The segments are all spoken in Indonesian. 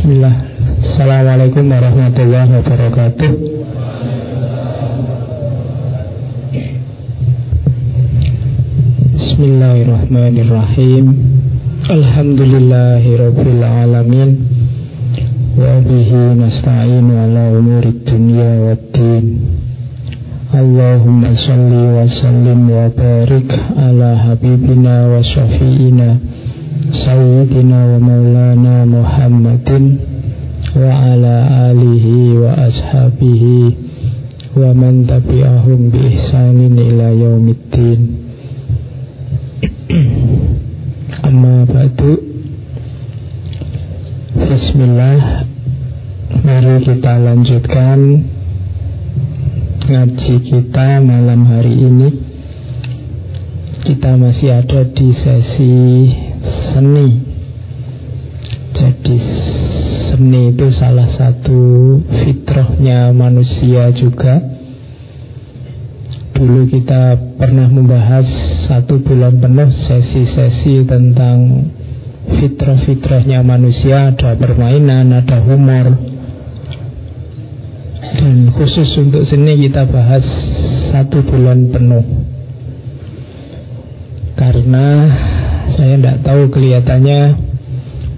Bismillah. Assalamualaikum warahmatullahi wabarakatuh. Bismillahirrahmanirrahim. Alhamdulillahi Rabbil Alamin. Wa bihi nasta'inu ala umurid dunya wa din. Allahumma salli wa sallim wa barik ala habibina wa syafi'ina Sayyidina wa maulana Muhammadin Wa ala alihi wa ashabihi Wa man tabi'ahum bi ihsanin ila yaumiddin. Amma ba'du. Bismillah. Mari kita lanjutkan Ngaji kita malam hari ini. Kita masih ada di sesi seni. Jadi seni itu salah satu fitrahnya manusia juga. Dulu kita pernah membahas satu bulan penuh sesi-sesi tentang fitrah-fitrahnya manusia, ada permainan, ada humor. Dan khusus untuk seni kita bahas satu bulan penuh. Karena saya tidak tahu kelihatannya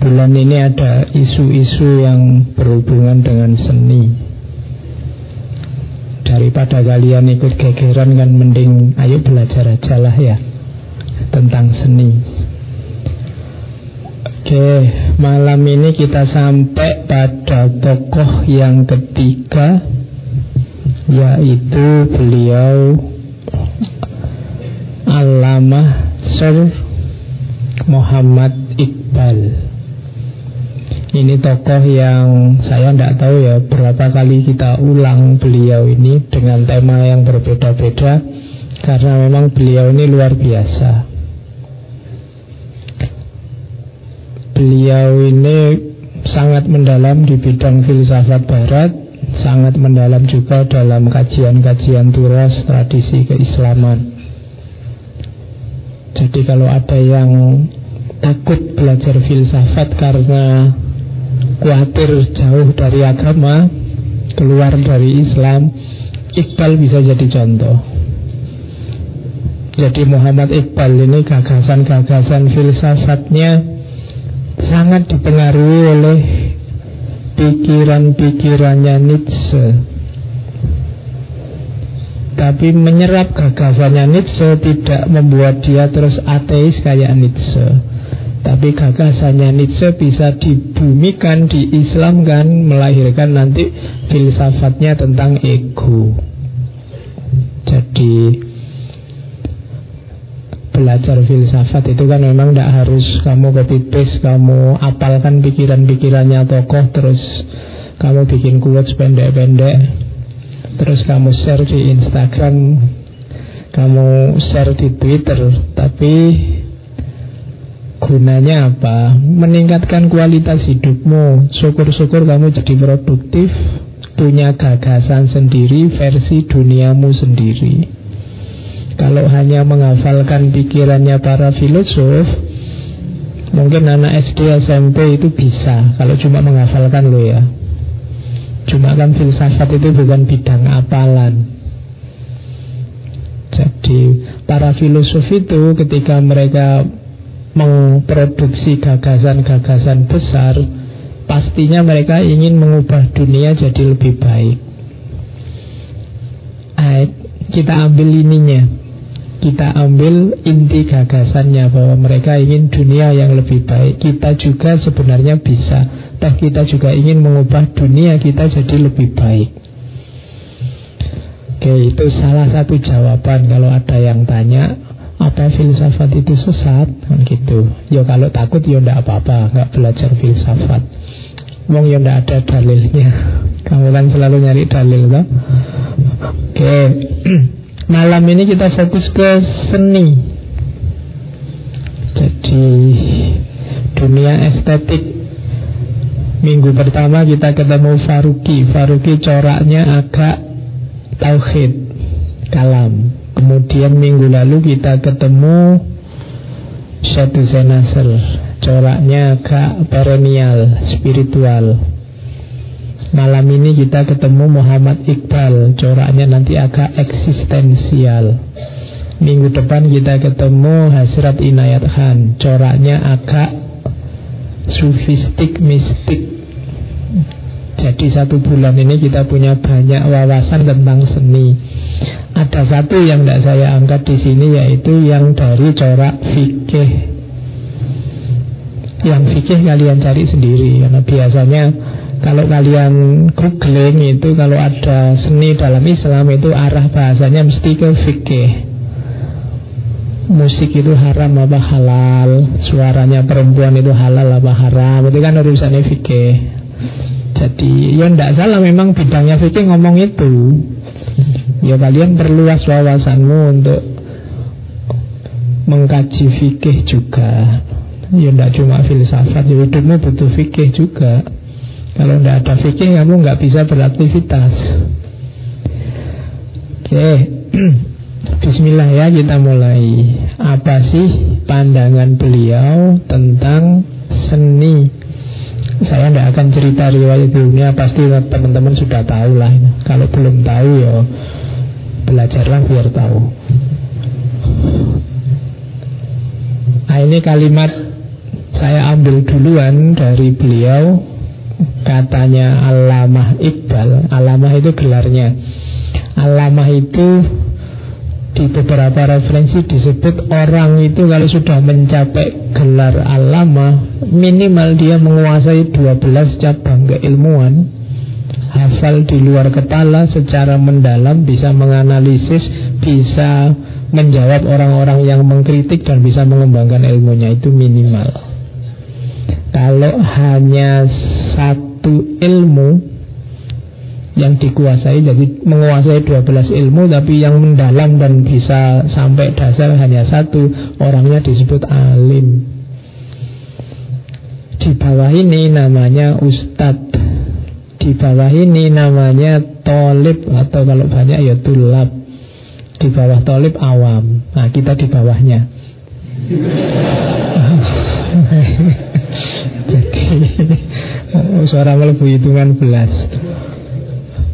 bulan ini ada isu-isu yang berhubungan dengan seni. Daripada kalian ikut gegeran kan mending ayo belajar aja lah ya tentang seni. Oke, malam ini kita sampai pada tokoh yang ketiga yaitu beliau Alamah Sir Muhammad Iqbal. Ini tokoh yang saya tidak tahu ya berapa kali kita ulang beliau ini dengan tema yang berbeda-beda Karena memang beliau ini luar biasa. Beliau ini sangat mendalam di bidang filsafat barat Sangat mendalam juga dalam kajian-kajian turas tradisi keislaman jadi kalau ada yang takut belajar filsafat karena khawatir jauh dari agama, keluar dari Islam, Iqbal bisa jadi contoh. Jadi Muhammad Iqbal ini gagasan-gagasan filsafatnya sangat dipengaruhi oleh pikiran-pikirannya Nietzsche tapi menyerap gagasannya Nietzsche tidak membuat dia terus ateis kayak Nietzsche. Tapi gagasannya Nietzsche bisa dibumikan, diislamkan Melahirkan nanti filsafatnya tentang ego. Jadi belajar filsafat itu kan memang tidak harus kamu copy kamu apalkan pikiran-pikirannya tokoh terus kamu bikin quotes pendek-pendek terus kamu share di Instagram, kamu share di Twitter, tapi gunanya apa? Meningkatkan kualitas hidupmu. Syukur-syukur kamu jadi produktif, punya gagasan sendiri, versi duniamu sendiri. Kalau hanya menghafalkan pikirannya para filosof, mungkin anak SD SMP itu bisa. Kalau cuma menghafalkan lo ya. Cuma kan filsafat itu bukan bidang apalan. Jadi para filosof itu ketika mereka memproduksi gagasan-gagasan besar Pastinya mereka ingin mengubah dunia jadi lebih baik. Kita ambil ininya kita ambil inti gagasannya bahwa mereka ingin dunia yang lebih baik. Kita juga sebenarnya bisa Toh kita juga ingin mengubah dunia kita jadi lebih baik Oke itu salah satu jawaban kalau ada yang tanya Apa filsafat itu sesat? Kan gitu Ya kalau takut ya enggak apa-apa Enggak belajar filsafat Wong ya enggak ada dalilnya Kamu kan selalu nyari dalil kan? Oke Malam ini kita fokus ke seni. Jadi dunia estetik. Minggu pertama kita ketemu Faruki Faruki coraknya agak tauhid kalam Kemudian minggu lalu kita ketemu Syadu Senasel coraknya agak perennial, spiritual. Malam ini kita ketemu Muhammad Iqbal, coraknya nanti agak eksistensial. Minggu depan kita ketemu Hasrat Inayat Khan, coraknya agak sufistik mistik. Jadi satu bulan ini kita punya banyak wawasan tentang seni. Ada satu yang tidak saya angkat di sini yaitu yang dari corak fikih. Yang fikih kalian cari sendiri karena biasanya kalau kalian googling itu kalau ada seni dalam Islam itu arah bahasanya mesti ke fikih. Musik itu haram apa halal, suaranya perempuan itu halal apa haram, itu kan urusannya fikih. Jadi ya tidak salah memang bidangnya fikih ngomong itu. Ya kalian perluas wawasanmu untuk mengkaji fikih juga. Ya tidak cuma filsafat, ya hidupmu butuh fikih juga. Kalau tidak ada fikih kamu nggak bisa beraktivitas. Oke, Bismillah ya kita mulai. Apa sih pandangan beliau tentang seni? Saya tidak akan cerita riwayat dunia, pasti teman-teman sudah tahu lah. Kalau belum tahu ya belajarlah biar tahu. Nah ini kalimat saya ambil duluan dari beliau katanya Alamah Iqbal. Alamah itu gelarnya. Alamah itu di beberapa referensi disebut orang itu kalau sudah mencapai gelar alamah minimal dia menguasai 12 cabang keilmuan. Hafal di luar kepala secara mendalam bisa menganalisis bisa menjawab orang-orang yang mengkritik dan bisa mengembangkan ilmunya. Itu minimal kalau hanya satu ilmu yang dikuasai jadi menguasai 12 ilmu tapi yang mendalam dan bisa sampai dasar hanya satu orangnya disebut alim. Di bawah ini namanya ustadz. Di bawah ini namanya tolib atau kalau banyak ya tulab. Di bawah tolib awam. Nah kita di bawahnya suara melebu hitungan belas.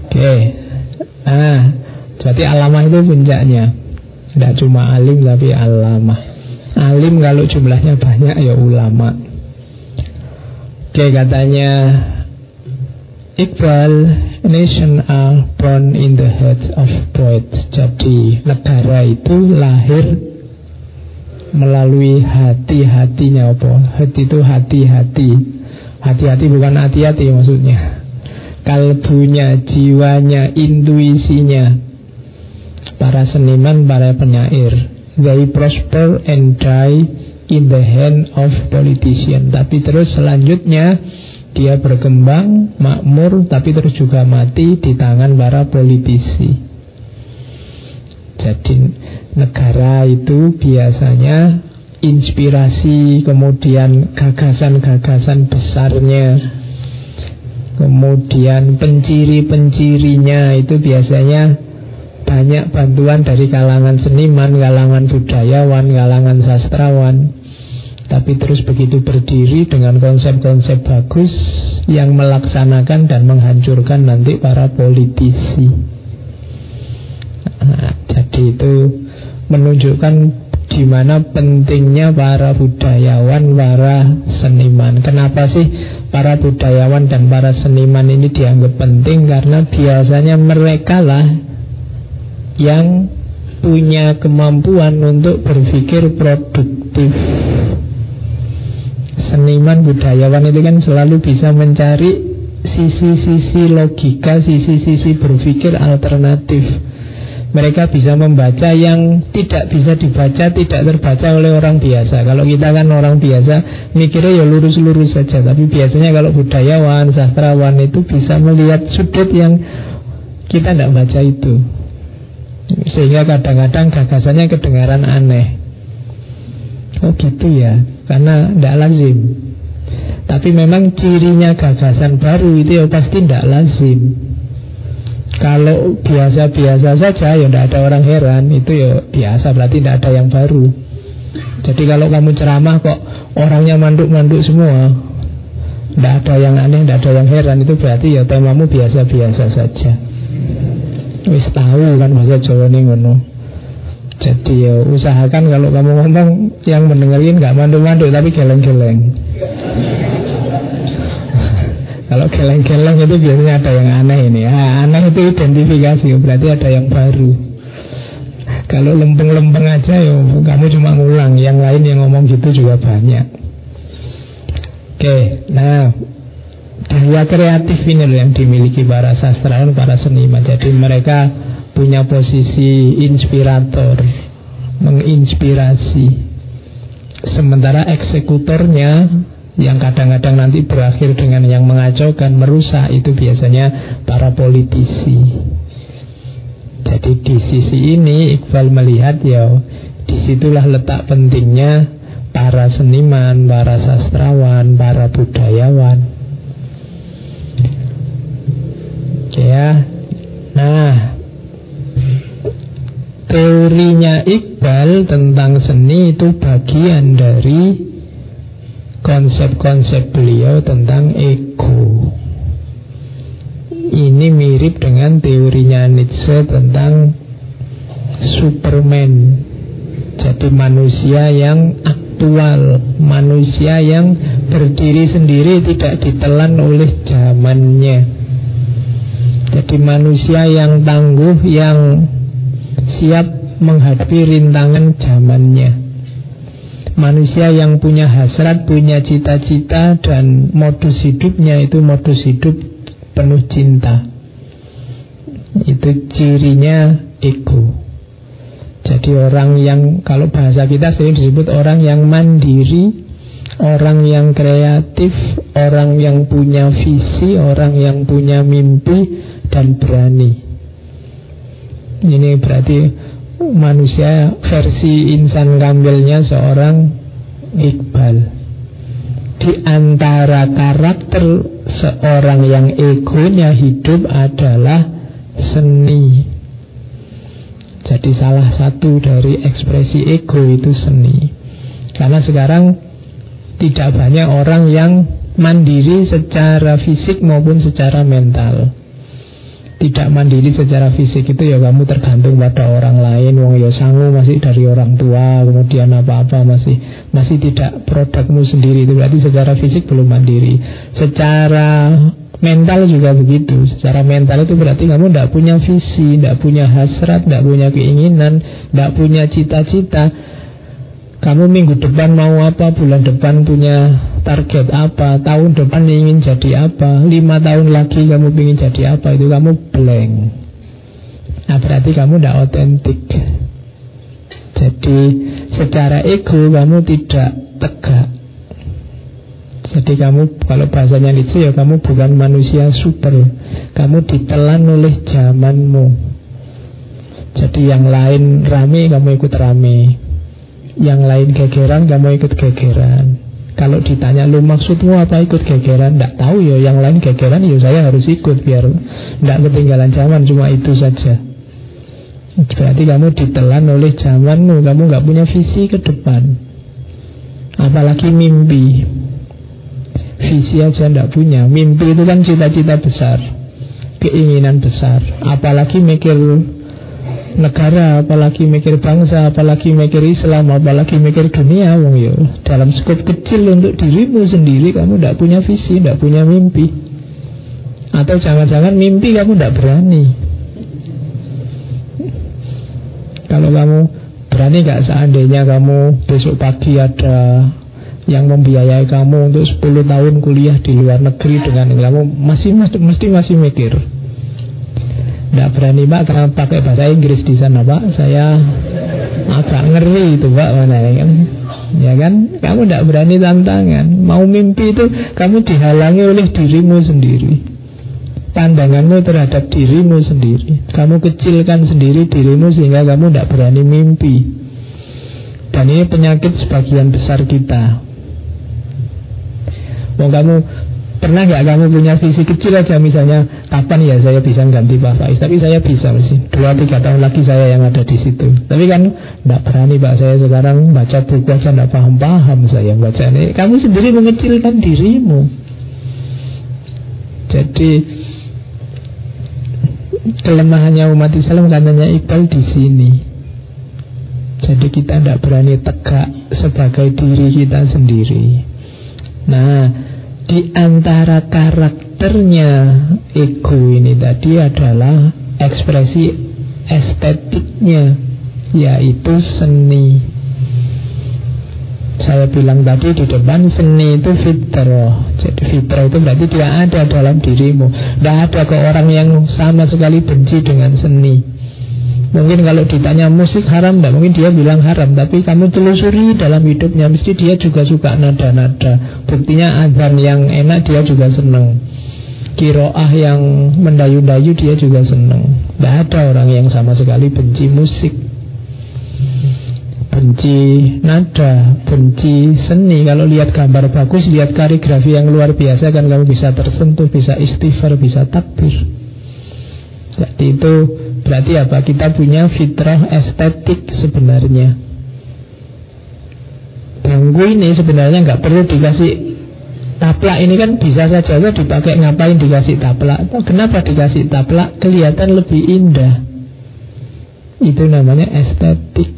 Oke. Okay. nah jadi alamah itu puncaknya. Tidak cuma alim tapi alamah. Alim kalau jumlahnya banyak ya ulama. Oke okay, katanya Iqbal nation are born in the heads of poets jadi negara itu lahir melalui hati-hatinya apa? Hati itu hati-hati Hati-hati bukan hati-hati maksudnya. Kalbunya, jiwanya, intuisinya. Para seniman, para penyair. They prosper and die in the hand of politician. Tapi terus selanjutnya Dia berkembang, makmur Tapi terus juga mati di tangan para politisi. Jadi negara itu biasanya inspirasi, kemudian gagasan-gagasan besarnya, kemudian penciri-pencirinya itu biasanya banyak bantuan dari kalangan seniman, kalangan budayawan, kalangan sastrawan. Tapi terus begitu berdiri dengan konsep-konsep bagus yang melaksanakan dan menghancurkan nanti para politisi. Nah, jadi itu menunjukkan di mana pentingnya para budayawan, para seniman. Kenapa sih para budayawan dan para seniman ini dianggap penting? Karena biasanya mereka lah yang punya kemampuan untuk berpikir produktif. Seniman budayawan itu kan selalu bisa mencari sisi-sisi logika, sisi-sisi berpikir alternatif mereka bisa membaca yang tidak bisa dibaca, tidak terbaca oleh orang biasa. Kalau kita kan orang biasa, mikirnya ya lurus-lurus saja. Tapi biasanya kalau budayawan, sastrawan itu bisa melihat sudut yang kita tidak baca itu. Sehingga kadang-kadang gagasannya kedengaran aneh. Oh gitu ya, karena tidak lazim. Tapi memang cirinya gagasan baru itu ya pasti tidak lazim. Kalau biasa-biasa saja ya tidak ada orang heran. Itu ya biasa berarti tidak ada yang baru. Jadi kalau kamu ceramah kok orangnya manduk-manduk semua Tidak ada yang aneh, tidak ada yang heran Itu berarti ya temamu biasa-biasa saja. Wis tahu kan bahasa Jawa ini ngono. Jadi ya usahakan kalau kamu ngomong yang mendengarin nggak mandu-mandu tapi geleng-geleng. Kalau geleng-geleng itu biasanya ada yang aneh ini. Ah, aneh itu identifikasi berarti ada yang baru. Kalau lempeng-lempeng aja ya kamu cuma ngulang, yang lain yang ngomong gitu juga banyak. Oke, nah daya kreatif ini yang dimiliki para sastrawan, para seniman. Jadi mereka punya posisi inspirator, menginspirasi. Sementara eksekutornya yang kadang-kadang nanti berakhir dengan yang mengacaukan, merusak itu biasanya para politisi. Jadi di sisi ini Iqbal melihat ya di situlah letak pentingnya para seniman, para sastrawan, para budayawan. Ya, nah teorinya Iqbal tentang seni itu bagian dari konsep-konsep beliau tentang ego. Ini mirip dengan teorinya Nietzsche tentang Superman. Jadi manusia yang aktual Manusia yang berdiri sendiri tidak ditelan oleh zamannya. Jadi manusia yang tangguh Yang siap menghadapi rintangan zamannya Manusia yang punya hasrat, punya cita-cita Dan modus hidupnya itu modus hidup penuh cinta. Itu cirinya ego. Jadi orang yang Kalau bahasa kita sering disebut orang yang mandiri Orang yang kreatif Orang yang punya visi Orang yang punya mimpi Dan berani. Ini berarti Manusia versi insan kambilnya seorang Iqbal di antara karakter seorang yang egonya hidup adalah seni. Jadi salah satu dari ekspresi ego itu seni. Karena sekarang tidak banyak orang yang mandiri secara fisik maupun secara mental tidak mandiri secara fisik itu ya kamu tergantung pada orang lain. Wong ya sangu masih dari orang tua kemudian apa-apa masih masih tidak produkmu sendiri. Itu berarti secara fisik belum mandiri. Secara mental juga begitu. Secara mental itu berarti kamu tidak punya visi tidak punya hasrat tidak punya keinginan tidak punya cita-cita kamu minggu depan mau apa, bulan depan punya target apa, tahun depan ingin jadi apa, lima tahun lagi kamu ingin jadi apa, itu kamu blank. Nah berarti kamu tidak otentik. Jadi secara ego kamu tidak tegak. Jadi kamu kalau bahasanya itu ya kamu bukan manusia super. Kamu ditelan oleh zamanmu. Jadi yang lain rame kamu ikut rame yang lain gegeran kamu ikut gegeran. Kalau ditanya lu maksudmu apa ikut gegeran? Tidak tahu ya yang lain gegeran ya saya harus ikut biar tidak ketinggalan zaman cuma itu saja. Berarti kamu ditelan oleh zamanmu Kamu nggak punya visi ke depan. Apalagi mimpi. Visi aja tidak punya. Mimpi itu kan cita-cita besar Keinginan besar. Apalagi mikir negara, apalagi mikir bangsa, apalagi mikir Islam, apalagi mikir dunia, wong yo. Dalam skop kecil untuk dirimu sendiri kamu tidak punya visi, tidak punya mimpi. Atau jangan-jangan mimpi kamu tidak berani. Kalau kamu berani gak seandainya kamu besok pagi ada yang membiayai kamu untuk 10 tahun kuliah di luar negeri dengan kamu masih mesti masih mikir tidak berani Pak karena pakai bahasa Inggris di sana Pak. Saya agak ngeri itu Pak mana ya kan? Ya kan? Kamu tidak berani tantangan. Mau mimpi itu kamu dihalangi oleh dirimu sendiri. Pandanganmu terhadap dirimu sendiri. Kamu kecilkan sendiri dirimu sehingga kamu tidak berani mimpi. Dan ini penyakit sebagian besar kita. Mau kamu Pernah nggak kamu punya visi kecil aja misalnya kapan ya saya bisa ganti Pak Faiz? Tapi saya bisa mesti dua tiga tahun lagi saya yang ada di situ. Tapi kan nggak berani Pak saya sekarang baca buku aja nggak paham paham saya baca ini. Kamu sendiri mengecilkan dirimu. Jadi kelemahannya umat Islam katanya Iqbal di sini. Jadi kita tidak berani tegak sebagai diri kita sendiri. Nah, di antara karakternya ego ini tadi adalah ekspresi estetiknya yaitu seni. Saya bilang tadi di depan seni itu fitrah. Jadi fitrah itu berarti dia ada dalam dirimu. Tidak ada ke orang yang sama sekali benci dengan seni Mungkin kalau ditanya musik haram? Tidak mungkin dia bilang haram. Tapi kamu telusuri dalam hidupnya. Mesti dia juga suka nada-nada. Buktinya azan yang enak dia juga senang Kiroah yang mendayu-dayu dia juga senang Tidak ada orang yang sama sekali benci musik. Benci nada, benci seni. Kalau lihat gambar bagus, lihat kaligrafi yang luar biasa Kan kamu bisa tersentuh, bisa istighfar, bisa takbir. Jadi itu Berarti apa? Kita punya fitrah estetik sebenarnya. Bangku ini sebenarnya nggak perlu dikasih taplak ini kan bisa saja lo dipakai ngapain dikasih taplak. Kenapa dikasih taplak? Kelihatan lebih indah. Itu namanya estetik.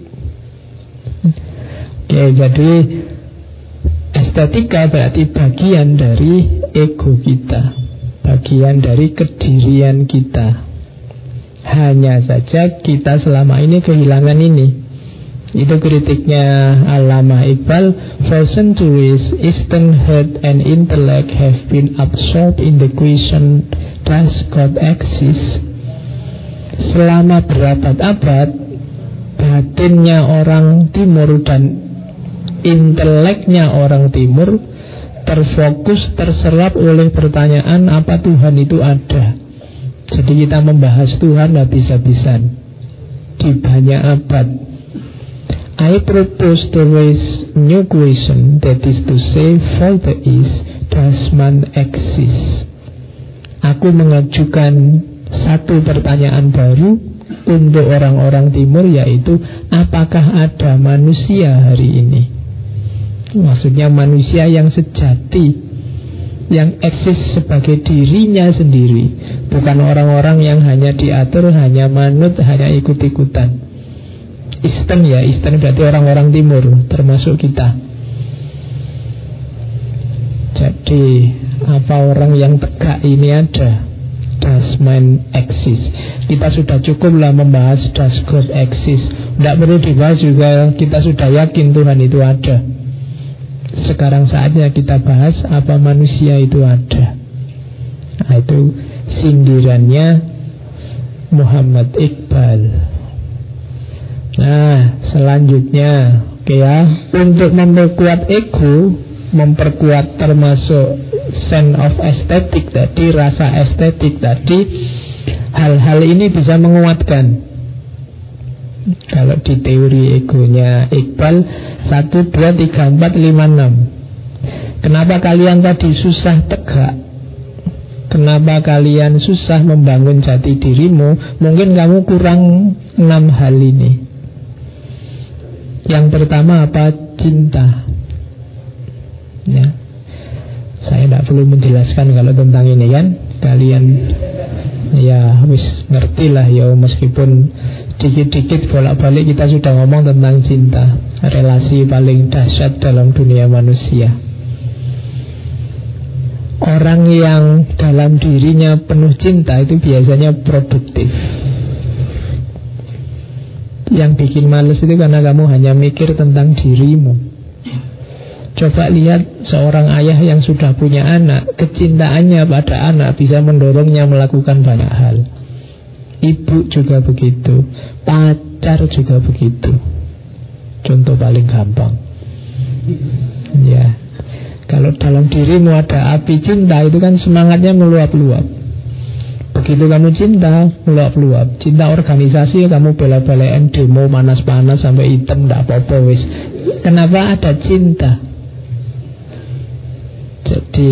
Oke, jadi estetika berarti bagian dari ego kita, bagian dari kedirian kita. Hanya saja kita selama ini kehilangan ini. Itu kritiknya Alama Iqbal. For centuries, Eastern heart and intellect have been absorbed in the question, does God exist? Selama berabad-abad, batinnya orang timur dan inteleknya orang timur terfokus, terserap oleh pertanyaan apa Tuhan itu ada. Jadi kita membahas Tuhan habis-habisan Di banyak abad I propose to raise new question That is to say further is Does man exist? Aku mengajukan satu pertanyaan baru untuk orang-orang timur yaitu apakah ada manusia hari ini? Maksudnya manusia yang sejati yang eksis sebagai dirinya sendiri bukan orang-orang yang hanya diatur hanya manut hanya ikut-ikutan. Eastern ya Eastern berarti orang-orang timur termasuk kita. Jadi apa orang yang tegak ini ada? Does man exist? Kita sudah cukup lah membahas does God exist. Tidak perlu dibahas juga kita sudah yakin Tuhan itu ada sekarang saatnya kita bahas apa manusia itu ada. Nah, itu sindirannya Muhammad Iqbal. Nah, selanjutnya, oke ya, untuk memperkuat ego, memperkuat termasuk sense of aesthetic tadi, rasa estetik tadi, hal-hal ini bisa menguatkan kalau di teori egonya Iqbal 1, 2, 3, 4, 5, 6 Kenapa kalian tadi susah tegak? Kenapa kalian susah membangun jati dirimu? Mungkin kamu kurang enam hal ini. Yang pertama apa? Cinta. Ya. Saya tidak perlu menjelaskan kalau tentang ini kan? Kalian ya wis ngerti lah ya meskipun dikit-dikit bolak-balik kita sudah ngomong tentang cinta relasi paling dahsyat dalam dunia manusia. Orang yang dalam dirinya penuh cinta itu biasanya produktif. Yang bikin males itu karena kamu hanya mikir tentang dirimu Coba lihat seorang ayah yang sudah punya anak Kecintaannya pada anak bisa mendorongnya melakukan banyak hal. Ibu juga begitu Pacar juga begitu. Contoh paling gampang. Ya. Kalau dalam dirimu ada api cinta Itu kan semangatnya meluap-luap. Begitu kamu cinta Meluap-luap. Cinta organisasi Kamu bela-belain demo panas-panas Sampai hitam Tidak apa-apa Kenapa ada cinta jadi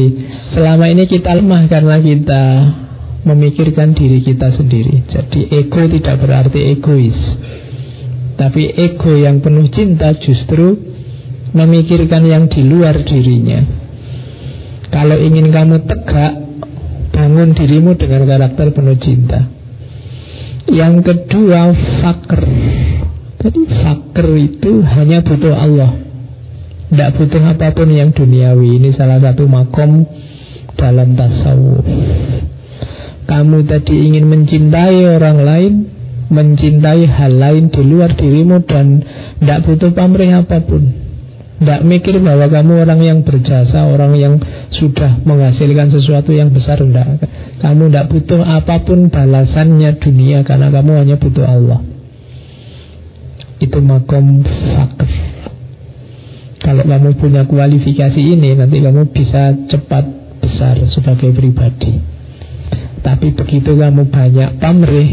Selama ini kita lemah karena kita memikirkan diri kita sendiri. Jadi ego tidak berarti egois. Tapi ego yang penuh cinta justru memikirkan yang di luar dirinya. Kalau ingin kamu tegak, bangun dirimu dengan karakter penuh cinta. Yang kedua, fakir. Jadi fakir itu hanya butuh Allah. Tidak butuh apa pun yang duniawi. Ini salah satu makom dalam tasawuf. Kamu tadi ingin mencintai orang lain, mencintai hal lain di luar dirimu dan tidak butuh pamrih apa pun. Tidak mikir bahwa kamu orang yang berjasa, orang yang sudah menghasilkan sesuatu yang besar. Tidak. Kamu tidak butuh apa pun balasannya dunia karena kamu hanya butuh Allah. Itu makom fakir. Kalau kamu punya kualifikasi ini, nanti kamu bisa cepat besar sebagai pribadi. Tapi begitu kamu banyak pamrih,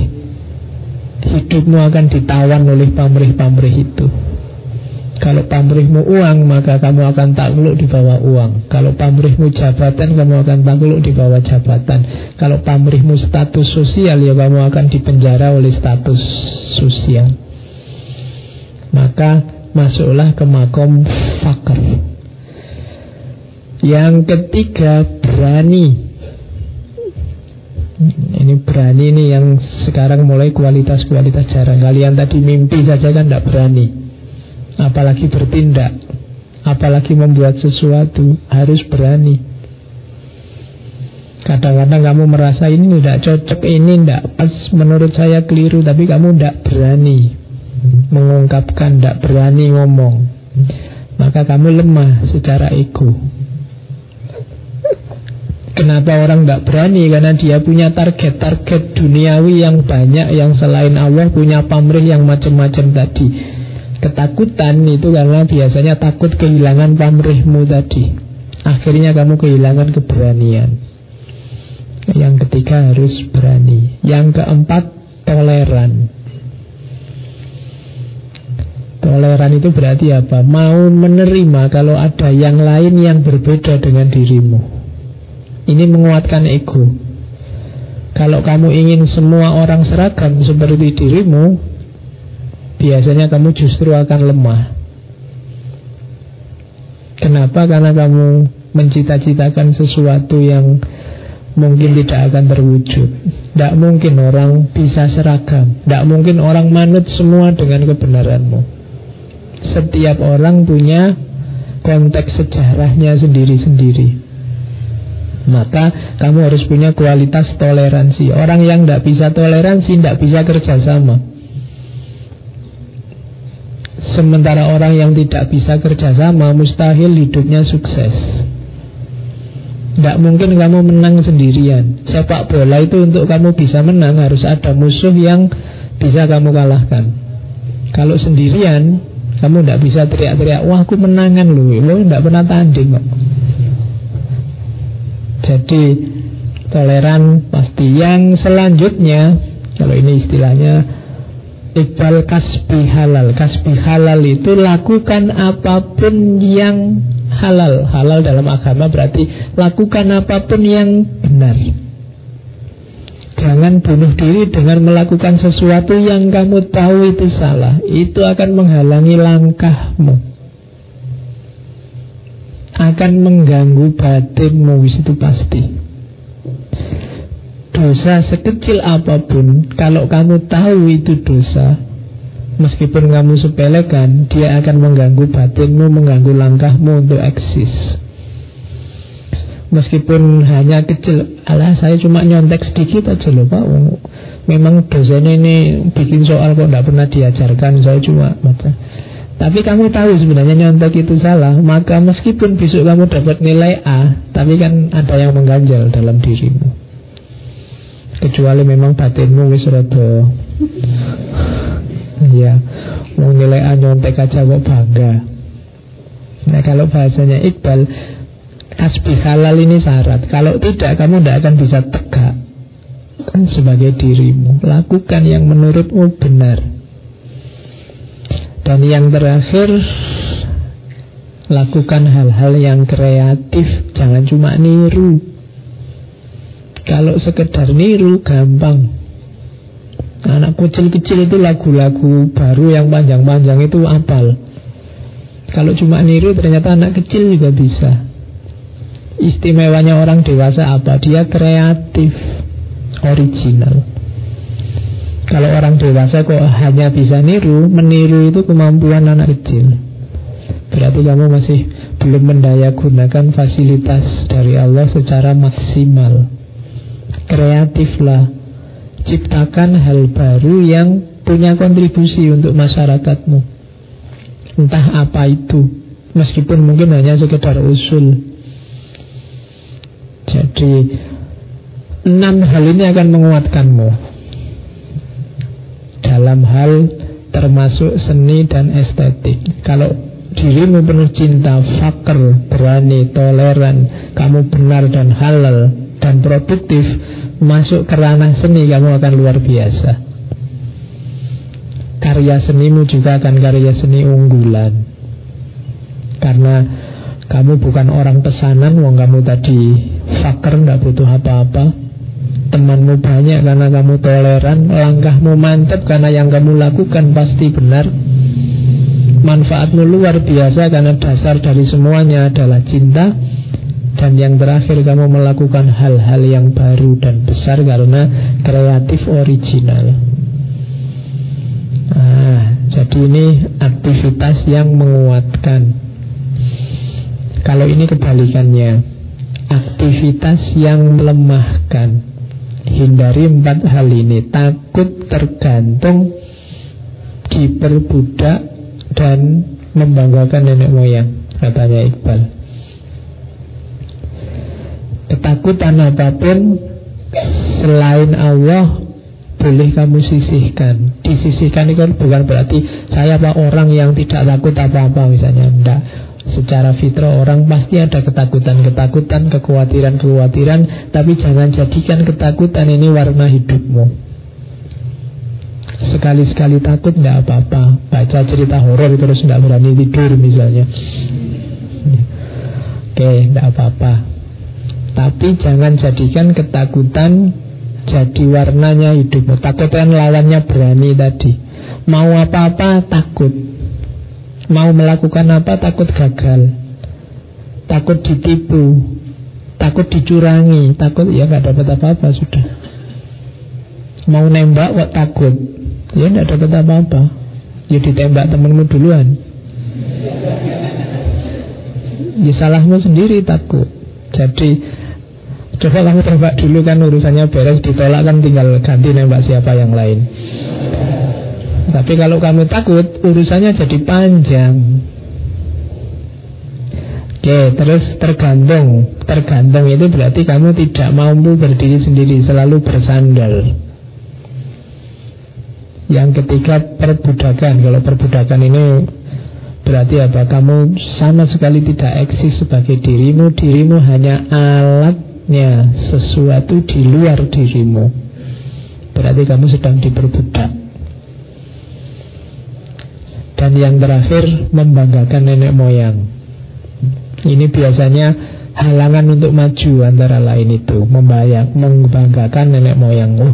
hidupmu akan ditawan oleh pamrih-pamrih itu. Kalau pamrihmu uang, maka kamu akan takluk di bawah uang. Kalau pamrihmu jabatan, kamu akan takluk di bawah jabatan. Kalau pamrihmu status sosial, ya kamu akan dipenjara oleh status sosial. Maka masuklah ke makom fakir. Yang ketiga, berani. Ini berani ini yang sekarang mulai kualitas-kualitas jarang. Kalian tadi mimpi saja kan tidak berani apalagi bertindak, apalagi membuat sesuatu, harus berani. Kadang-kadang kamu merasa ini tidak cocok, ini tidak pas, menurut saya keliru, tapi kamu tidak berani mengungkapkan, tidak berani ngomong. Maka kamu lemah secara ego. Kenapa orang tidak berani? Karena dia punya target-target duniawi yang banyak Yang selain Allah punya pamrih yang macam-macam tadi Ketakutan itu karena biasanya takut kehilangan pamrihmu tadi Akhirnya kamu kehilangan keberanian Yang ketiga harus berani Yang keempat toleran Toleran itu berarti apa? Mau menerima kalau ada yang lain yang berbeda dengan dirimu Ini menguatkan ego Kalau kamu ingin semua orang seragam seperti dirimu biasanya kamu justru akan lemah. Kenapa? Karena kamu mencita-citakan sesuatu yang mungkin tidak akan terwujud. Tidak mungkin orang bisa seragam. Tidak mungkin orang manut semua dengan kebenaranmu. Setiap orang punya konteks sejarahnya sendiri-sendiri. Maka kamu harus punya kualitas toleransi. Orang yang tidak bisa toleransi tidak bisa kerjasama. Sementara orang yang tidak bisa kerjasama Mustahil hidupnya sukses Tidak mungkin kamu menang sendirian Sepak bola itu untuk kamu bisa menang Harus ada musuh yang bisa kamu kalahkan Kalau sendirian Kamu tidak bisa teriak-teriak Wah aku menangan loh Lo tidak pernah tanding kok. Jadi Toleran pasti. Yang selanjutnya Kalau ini istilahnya Iqbal kasbi halal. Kasbi halal itu lakukan apa pun yang halal. Halal dalam agama berarti lakukan apa pun yang benar Jangan bunuh diri dengan melakukan sesuatu yang kamu tahu itu salah. Itu akan menghalangi langkahmu. Akan mengganggu batinmu itu pasti. Dosa sekecil apa pun, kalau kamu tahu itu dosa, meskipun kamu sepelekan, dia akan mengganggu batinmu, mengganggu langkahmu untuk eksis. Meskipun hanya kecil, alah saya cuma nyontek sedikit aja loh pak. Memang dosanya ini bikin soal kok tidak pernah diajarkan, saya cuma baca. Tapi kamu tahu sebenarnya nyontek itu salah. Maka meskipun besok kamu dapat nilai A Tapi kan ada yang mengganjal dalam dirimu. Kecuali memang batinmu wis rada. Ya mau nilai A nyontek aja kok bangga. Nah kalau bahasanya Iqbal kasbi halal ini syarat kalau tidak kamu tidak akan bisa tegak kan sebagai dirimu lakukan yang menurutmu benar dan yang terakhir lakukan hal-hal yang kreatif jangan cuma niru Kalau sekedar niru gampang. Anak kecil-kecil itu lagu-lagu baru yang panjang-panjang itu apal. Kalau cuma niru ternyata anak kecil juga bisa. Istimewanya orang dewasa apa? Dia kreatif, original. Kalau orang dewasa kok hanya bisa niru, meniru itu kemampuan anak kecil. Berarti kamu masih belum mendaya gunakan fasilitas dari Allah secara maksimal. Kreatiflah, ciptakan hal baru yang punya kontribusi untuk masyarakatmu. Entah apa itu, meskipun mungkin hanya sekedar usul. Jadi enam hal ini akan menguatkanmu dalam hal termasuk seni dan estetik. Kalau dirimu penuh cinta, fakir, berani, toleran, kamu benar dan halal dan produktif, masuk ke ranah seni kamu akan luar biasa. Karya senimu juga akan karya seni unggulan. Karena kamu bukan orang pesanan, wong kamu tadi fakir, nggak butuh apa-apa, temanmu banyak karena kamu toleran, langkahmu mantap karena yang kamu lakukan pasti benar. Manfaatmu luar biasa karena dasar dari semuanya adalah cinta. Dan yang terakhir kamu melakukan hal-hal yang baru dan besar karena kreatif original. Ah, jadi ini aktivitas yang menguatkan. Kalau ini kebalikannya, aktivitas yang melemahkan. Hindari empat hal ini Takut tergantung Diperbudak Dan membanggakan nenek moyang Katanya Iqbal. Ketakutan apa pun Selain Allah Boleh kamu sisihkan. Disisihkan itu bukan berarti Saya apa orang yang tidak takut apa-apa Misalnya. Tidak Secara fitrah orang pasti ada ketakutan-ketakutan, kekhawatiran-kekhawatiran, tapi jangan jadikan ketakutan ini warna hidupmu. Sekali-sekali takut tidak apa-apa. Baca cerita horor terus tidak berani tidur misalnya. Oke, tidak apa-apa. Tapi jangan jadikan ketakutan jadi warnanya hidupmu. Takutkan lawannya berani tadi. Mau apa-apa takut. Mau melakukan apa takut gagal. Takut ditipu. Takut dicurangi. Takut ya nggak dapat apa-apa sudah. Mau nembak kok takut. Ya nggak dapat apa-apa. Ya ditembak temenmu duluan. Ya salahmu sendiri takut. Jadi Coba kamu tembak dulu kan urusannya beres Ditolak kan tinggal ganti nembak siapa yang lain tapi kalau kamu takut, urusannya jadi panjang. Oke, terus tergantung. Tergantung itu berarti kamu tidak mampu berdiri sendiri, selalu bersandar. Yang ketiga perbudakan. Kalau perbudakan ini berarti apa? Kamu sama sekali tidak eksis sebagai dirimu. Dirimu hanya alatnya sesuatu di luar dirimu. Berarti kamu sedang diperbudak. Dan yang terakhir membanggakan nenek moyang. Ini biasanya halangan untuk maju antara lain itu. Membayang, Membanggakan nenek moyang. Oh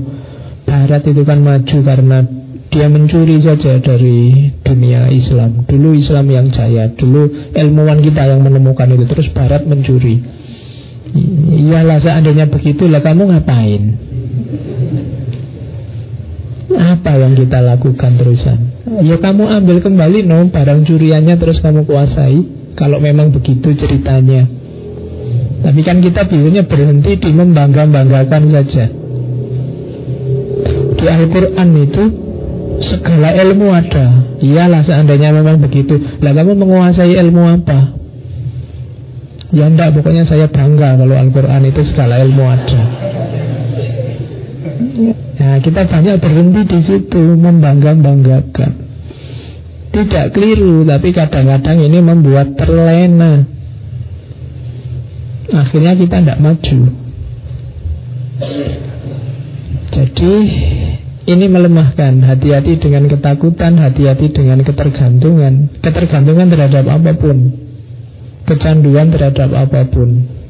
Barat itu kan maju karena dia mencuri saja dari dunia Islam. Dulu Islam yang jaya Dulu ilmuwan kita yang menemukan itu. Terus Barat mencuri. Iyalah seandainya begitu lah kamu ngapain? Apa yang kita lakukan terusan Ya kamu ambil kembali no barang curiannya terus kamu kuasai Kalau memang begitu ceritanya. Tapi kan kita biasanya berhenti di membangga-banggakan saja. Di Al-Quran itu segala ilmu ada. Iyalah seandainya memang begitu. Lah kamu menguasai ilmu apa? Ya enggak, pokoknya saya bangga kalau Al-Quran itu segala ilmu ada Nah, kita banyak berhenti di situ membangga-banggakan. Tidak keliru, tapi kadang-kadang ini membuat terlena. Akhirnya kita tidak maju. Jadi ini melemahkan Hati-hati dengan ketakutan Hati-hati dengan ketergantungan Ketergantungan terhadap apa pun Kecanduan terhadap apa pun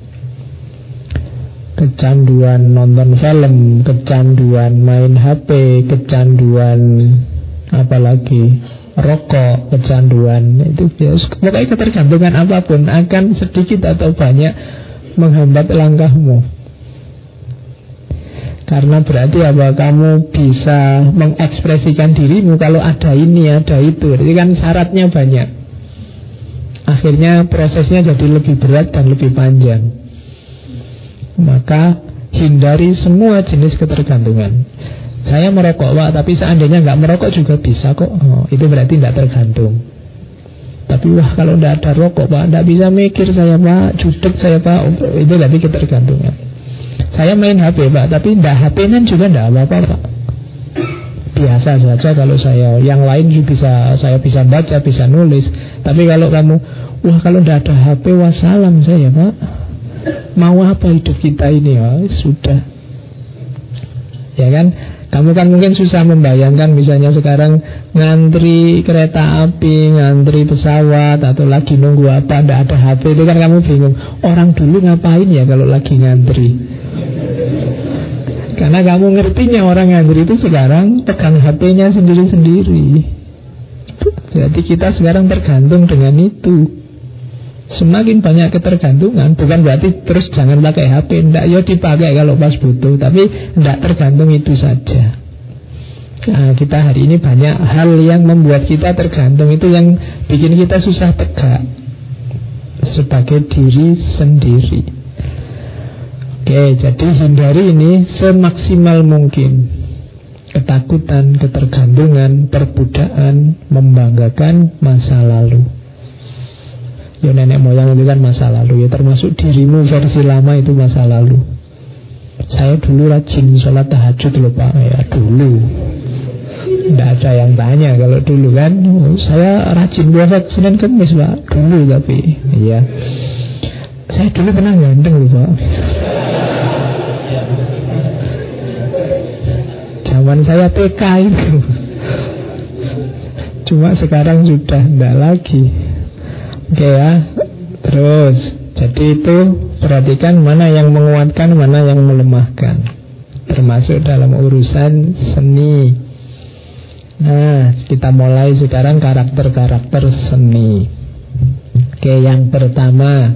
kecanduan nonton film, kecanduan main HP, kecanduan apalagi rokok, kecanduan itu biasa. Pokoknya ketergantungan apa pun akan sedikit atau banyak menghambat langkahmu. Karena berarti apa kamu bisa mengekspresikan dirimu kalau ada ini, ada itu. Jadi kan syaratnya banyak. Akhirnya prosesnya jadi lebih berat dan lebih panjang. Maka hindari semua jenis ketergantungan. Saya merokok pak, tapi seandainya nggak merokok juga bisa kok. Oh, itu berarti tidak tergantung. Tapi wah kalau tidak ada rokok pak, tidak bisa mikir saya pak, judek saya pak, itu berarti ketergantungan. Saya main HP pak, tapi tidak HP kan juga tidak apa-apa pak. Biasa saja kalau saya, yang lain juga bisa saya bisa baca, bisa nulis. Tapi kalau kamu, wah kalau tidak ada HP, wassalam saya pak. Mau apa hidup kita ini ya? Sudah. Ya kan? Kamu kan mungkin susah membayangkan misalnya sekarang ngantri kereta api, ngantri pesawat atau lagi nunggu apa, tidak ada HP itu kan kamu bingung. Orang dulu ngapain ya kalau lagi ngantri? Karena kamu ngertinya orang ngantri itu sekarang pegang HP-nya sendiri-sendiri. Jadi kita sekarang tergantung dengan itu. Semakin banyak ketergantungan Bukan berarti terus jangan pakai HP Tidak, ya dipakai kalau pas butuh Tapi tidak tergantung itu saja. Nah, kita hari ini banyak hal yang membuat kita tergantung. Itu yang bikin kita susah tegak Sebagai diri sendiri. Oke, jadi hindari ini semaksimal mungkin. Ketakutan, ketergantungan, perbudakan Membanggakan masa lalu Ya nenek moyang itu kan masa lalu. Ya Termasuk dirimu versi lama itu masa lalu. Saya dulu rajin sholat tahajud loh pak. Ya dulu. Tidak ada yang tanya kalau dulu kan. Saya rajin puasa Senin Kemis pak. Dulu tapi Iya. Saya dulu pernah ganteng loh pak. Zaman saya TK itu. Cuma sekarang sudah tidak lagi Oke ya. Terus, jadi itu perhatikan mana yang menguatkan, mana yang melemahkan. Termasuk dalam urusan seni. Nah, kita mulai sekarang karakter-karakter seni. Oke, yang pertama,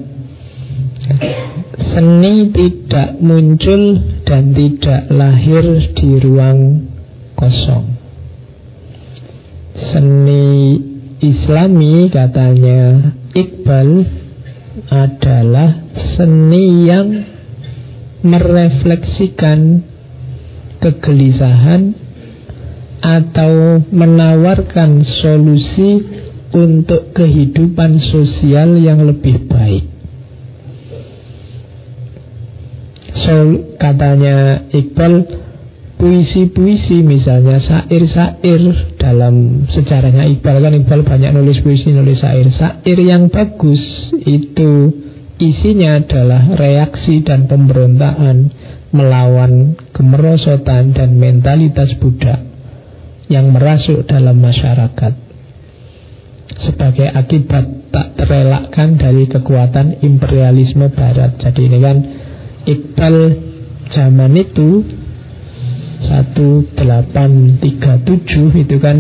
seni tidak muncul dan tidak lahir di ruang kosong. Seni Islami katanya Iqbal adalah seni yang merefleksikan kegelisahan atau menawarkan solusi untuk kehidupan sosial yang lebih baik. So, katanya Iqbal, puisi-puisi misalnya syair-syair dalam sejarahnya Iqbal. Kan Iqbal banyak nulis puisi nulis syair. Syair yang bagus itu isinya adalah reaksi dan pemberontakan melawan kemerosotan dan mentalitas budak yang merasuk dalam masyarakat. Sebagai akibat tak terelakkan dari kekuatan imperialisme barat. Jadi ini kan Iqbal zaman itu 1837 itu kan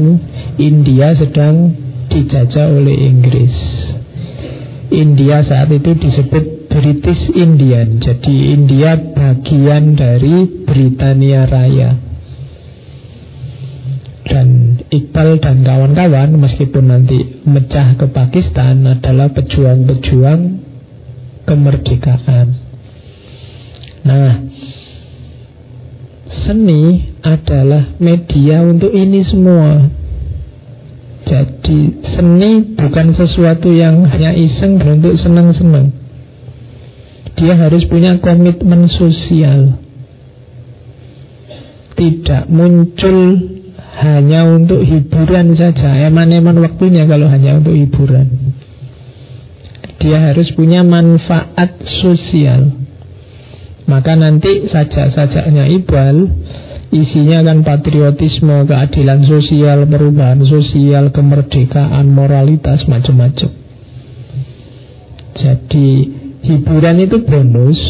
India sedang dijajah oleh Inggris. India saat itu disebut British Indian. Jadi India bagian dari Britania Raya. Dan Iqbal dan kawan-kawan meskipun nanti mecah ke Pakistan adalah pejuang-pejuang kemerdekaan. Nah, seni adalah media untuk ini semua. Jadi seni bukan sesuatu yang hanya iseng untuk senang-senang. Dia harus punya komitmen sosial. Tidak muncul hanya untuk hiburan saja. Eman-eman waktunya kalau hanya untuk hiburan. Dia harus punya manfaat sosial. Maka nanti sajak-sajaknya Iqbal Isinya kan patriotisme, keadilan sosial, perubahan sosial, kemerdekaan, moralitas, macam-macam Jadi hiburan itu bonus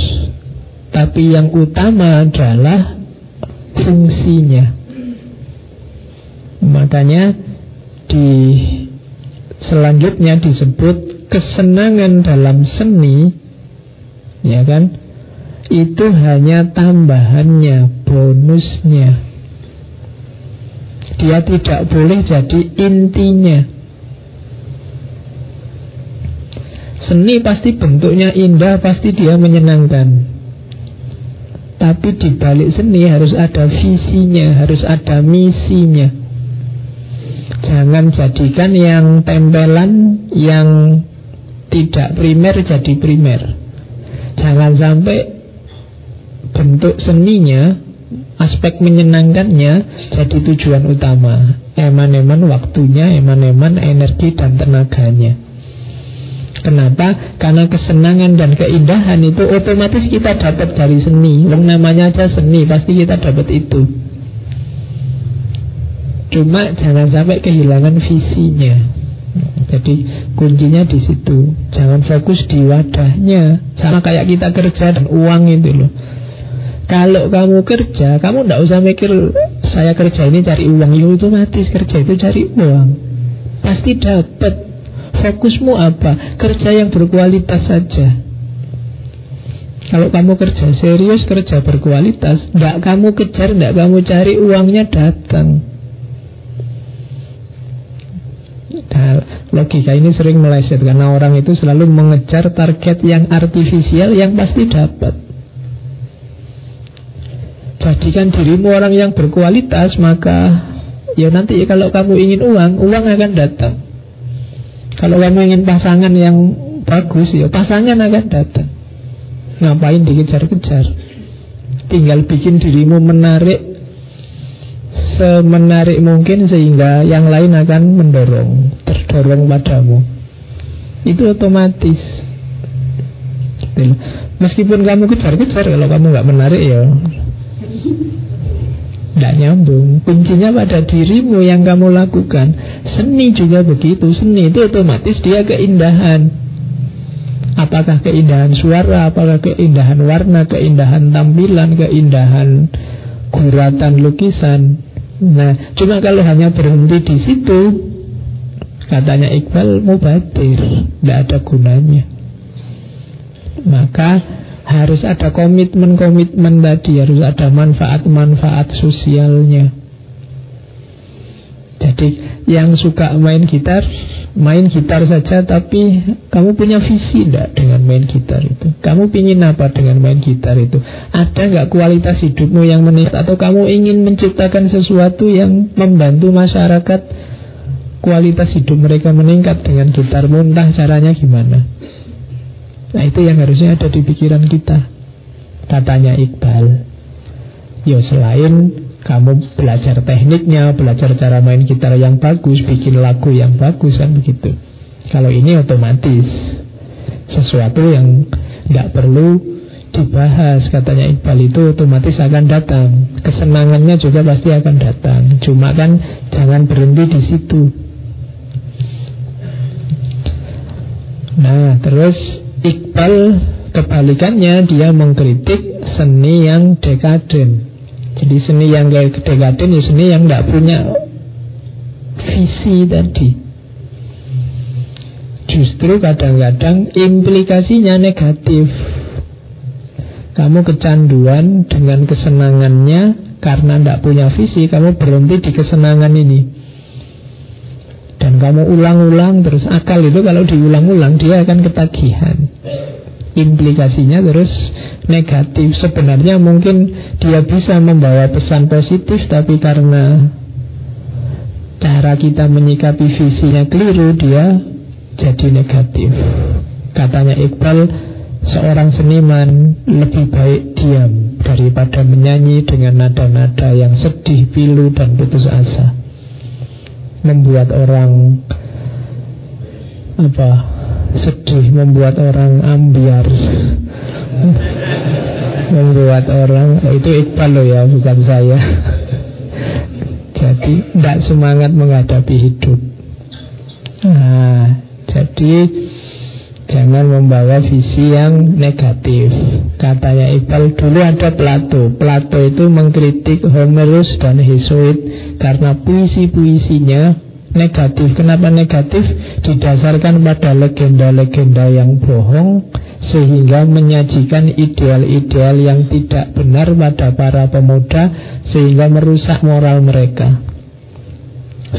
Tapi yang utama adalah fungsinya. Makanya di selanjutnya disebut kesenangan dalam seni, ya kan? Itu hanya tambahannya, bonusnya. Dia tidak boleh jadi intinya. Seni pasti bentuknya indah, pasti dia menyenangkan. Tapi di balik seni harus ada visinya, harus ada misinya. Jangan jadikan yang tempelan, yang tidak primer jadi primer. Jangan sampai bentuk seninya, aspek menyenangkannya jadi tujuan utama. Eman-eman waktunya, eman-eman energi dan tenaganya. Kenapa? Karena kesenangan dan keindahan itu otomatis kita dapat dari seni. Yang namanya aja seni, pasti kita dapat itu. Cuma jangan sampai kehilangan visinya. Jadi kuncinya di situ. Jangan fokus di wadahnya. Sama kayak kita kerja dan uang itu loh. Kalau kamu kerja, kamu tidak usah mikir saya kerja ini cari uang. Ya otomatis kerja itu cari uang. Pasti dapat Fokusmu apa? Kerja yang berkualitas saja. Kalau kamu kerja serius, kerja berkualitas, tidak kamu kejar, tidak kamu cari, uangnya datang. Nah, logika ini sering meleset karena orang itu selalu mengejar target yang artifisial yang pasti dapat. Jadikan dirimu orang yang berkualitas, maka ya nanti kalau kamu ingin uang, uang akan datang. Kalau kamu ingin pasangan yang bagus ya pasangan akan datang. Ngapain dikejar-kejar? Tinggal bikin dirimu menarik semenarik mungkin sehingga yang lain akan mendorong, terdorong padamu. Itu otomatis. Meskipun kamu kejar-kejar kalau kamu nggak menarik ya tidak nyambung. Kuncinya pada dirimu yang kamu lakukan. Seni juga begitu. Seni itu otomatis dia keindahan. Apakah keindahan suara Apakah keindahan warna Keindahan tampilan Keindahan guratan lukisan. Nah cuma kalau hanya berhenti di situ Katanya Iqbal mubadir Tidak ada gunanya. Maka harus ada komitmen-komitmen tadi, harus ada manfaat-manfaat sosialnya. Jadi yang suka main gitar, main gitar saja tapi kamu punya visi enggak dengan main gitar itu? Kamu ingin apa dengan main gitar itu? Ada nggak kualitas hidupmu yang meningkat atau kamu ingin menciptakan sesuatu yang membantu masyarakat kualitas hidup mereka meningkat dengan gitar muntah caranya gimana? Nah itu yang harusnya ada di pikiran kita. Katanya Iqbal Ya selain kamu belajar tekniknya Belajar cara main gitar yang bagus Bikin lagu yang bagus kan begitu. Kalau ini otomatis Sesuatu yang tidak perlu dibahas Katanya Iqbal itu otomatis akan datang. Kesenangannya juga pasti akan datang. Cuma kan jangan berhenti di situ. Nah terus Iqbal kebalikannya dia mengkritik seni yang dekaden. Jadi seni yang kayak dekaden ya seni yang tidak punya visi tadi. Justru kadang-kadang implikasinya negatif. Kamu kecanduan dengan kesenangannya karena tidak punya visi, kamu berhenti di kesenangan ini. Dan kamu ulang-ulang terus akal itu kalau diulang-ulang dia akan ketagihan implikasinya terus negatif. Sebenarnya mungkin dia bisa membawa pesan positif, tapi karena cara kita menyikapi visinya keliru, dia jadi negatif. Katanya Iqbal, seorang seniman lebih baik diam daripada menyanyi dengan nada-nada yang sedih, pilu, dan putus asa. Membuat orang apa sedih membuat orang ambiar. Membuat orang itu Iqbal loh ya bukan saya. Jadi tidak semangat menghadapi hidup. Nah jadi Jangan membawa visi yang negatif. Katanya Iqbal dulu ada Plato. Plato itu mengkritik Homerus dan Hesiod Karena puisi-puisinya negatif. Kenapa negatif? Didasarkan pada legenda-legenda yang bohong Sehingga menyajikan ideal-ideal yang tidak benar pada para pemuda Sehingga merusak moral mereka.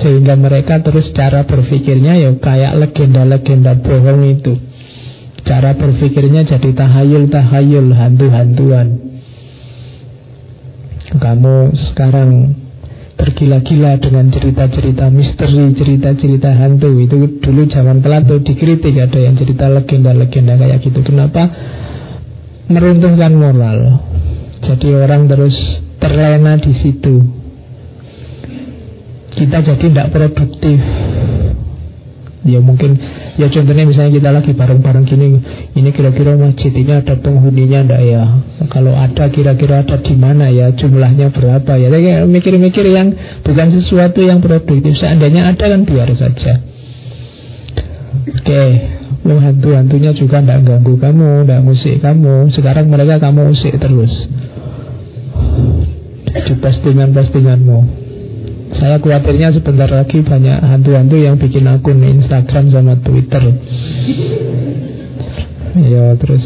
Sehingga mereka terus cara berpikirnya ya kayak legenda-legenda bohong itu Cara berpikirnya jadi tahayul-tahayul, hantu-hantuan. Kamu sekarang tergila-gila dengan cerita-cerita misteri, cerita-cerita hantu. Itu dulu zaman Plato dikritik ada yang cerita legenda-legenda kayak gitu. Kenapa? Meruntuhkan moral. Jadi orang terus terlena di situ. Kita jadi tidak produktif. Ya mungkin ya contohnya misalnya kita lagi bareng-bareng gini ini kira-kira masjid ini ada penghuninya ndak ya? Kalau ada kira-kira ada di mana ya? Jumlahnya berapa ya? Mikir-mikir yang bukan sesuatu yang produktif. Seandainya ada kan biar saja. Oke. Okay. hantu-hantunya juga ndak ganggu kamu ndak musik kamu. Sekarang mereka kamu usik terus. Di postingan-postinganmu saya khawatirnya sebentar lagi banyak hantu-hantu yang bikin akun Instagram sama Twitter. Ya terus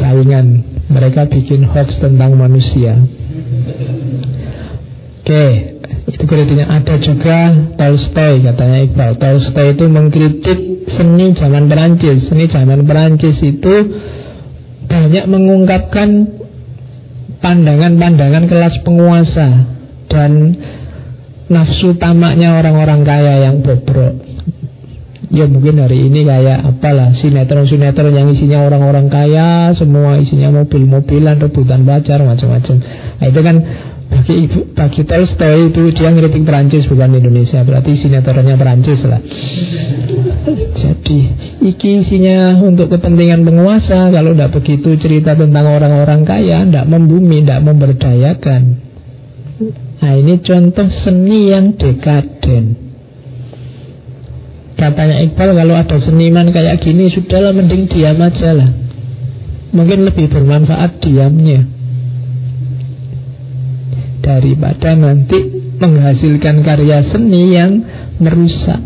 saingan mereka bikin hoax tentang manusia. Oke, itu kritiknya ada juga Tolstoy katanya Iqbal. Tolstoy itu mengkritik seni zaman Perancis. Seni zaman Perancis itu banyak mengungkapkan pandangan-pandangan kelas penguasa dan nafsu tamaknya orang-orang kaya yang bobrok. Ya mungkin hari ini kayak apalah sinetron-sinetron yang isinya orang-orang kaya, semua isinya mobil-mobilan, rebutan pacar, macam-macam. Nah itu kan bagi ibu, bagi Tolstoy itu dia ngeritik Perancis bukan Indonesia, berarti sinetronnya Perancis lah. Jadi iki isinya untuk kepentingan penguasa, kalau tidak begitu cerita tentang orang-orang kaya, tidak membumi, tidak memberdayakan. Nah ini contoh seni yang dekaden. Katanya Iqbal kalau ada seniman kayak gini Sudahlah mending diam aja lah. Mungkin lebih bermanfaat diamnya. Daripada nanti menghasilkan karya seni yang merusak.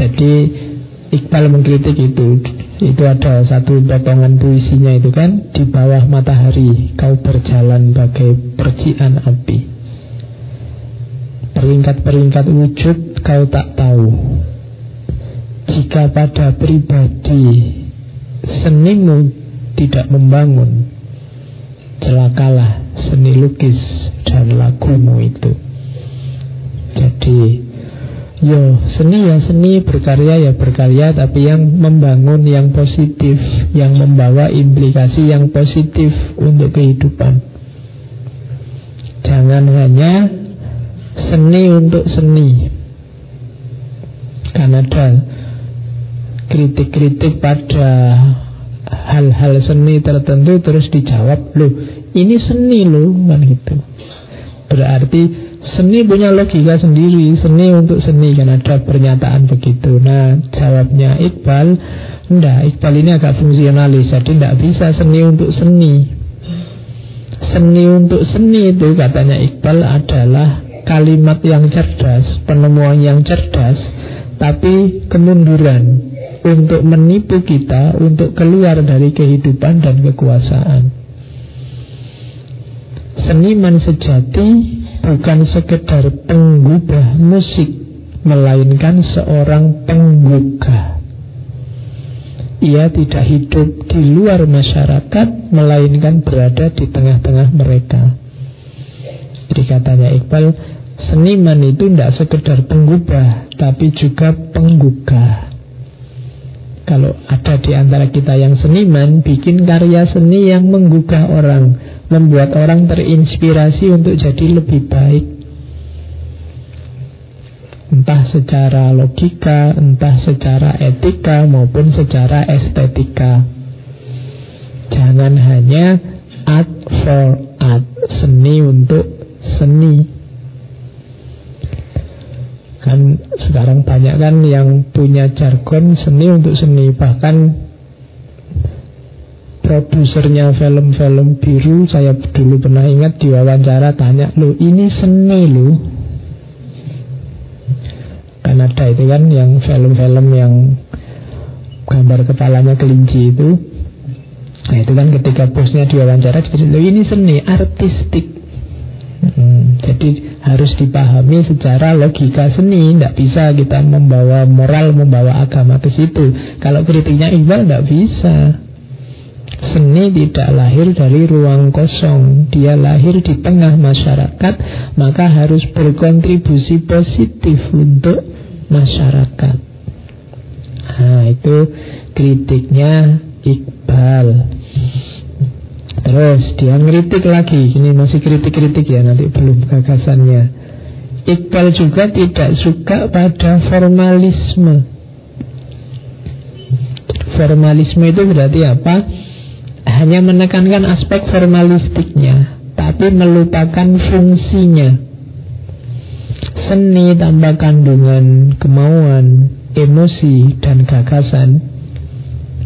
Jadi Iqbal mengkritik itu. Itu ada satu potongan puisinya itu kan Di bawah matahari kau berjalan bagai percikan api. Peringkat-peringkat wujud kau tak tahu. Jika pada pribadi senimu tidak membangun Celakalah seni lukis dan lagumu itu. Jadi Yo, seni ya seni, berkarya ya berkarya, tapi yang membangun yang positif, yang membawa implikasi yang positif untuk kehidupan. Jangan hanya seni untuk seni. Karena ada kritik-kritik pada hal-hal seni tertentu terus dijawab, loh ini seni loh, kan gitu. Berarti Seni punya logika sendiri Seni untuk seni kan ada pernyataan begitu. Nah jawabnya Iqbal Enggak, Iqbal ini agak fungsionalis Jadi tidak bisa seni untuk seni. Seni untuk seni itu katanya Iqbal adalah Kalimat yang cerdas Penemuan yang cerdas Tapi kemunduran Untuk menipu kita Untuk keluar dari kehidupan dan kekuasaan Seniman sejati bukan sekedar penggubah musik melainkan seorang penggugah. Ia tidak hidup di luar masyarakat melainkan berada di tengah-tengah mereka. Jadi katanya Iqbal seniman itu tidak sekedar penggubah tapi juga penggugah. Kalau ada di antara kita yang seniman bikin karya seni yang menggugah orang membuat orang terinspirasi untuk jadi lebih baik. Entah secara logika, entah secara etika maupun secara estetika. Jangan hanya art for art, seni untuk seni. Kan sekarang banyak kan yang punya jargon seni untuk seni Bahkan produsernya film-film biru Saya dulu pernah ingat di wawancara tanya Loh ini seni loh. Kan ada itu kan yang film-film yang gambar kepalanya kelinci itu. Nah itu kan ketika bosnya diwawancara Loh ini seni, artistik. Hmm, jadi harus dipahami secara logika seni Tidak bisa kita membawa moral, membawa agama ke situ. Kalau kritiknya Iqbal tidak bisa Seni tidak lahir dari ruang kosong. Dia lahir di tengah masyarakat Maka harus berkontribusi positif untuk masyarakat. Nah itu kritiknya Iqbal. Terus dia ngeritik lagi. Ini masih kritik-kritik ya Nanti belum gagasannya. Iqbal juga tidak suka pada formalisme. Formalisme itu berarti apa? Hanya menekankan aspek formalistiknya Tapi melupakan fungsinya. Seni tambah kandungan kemauan, emosi, dan gagasan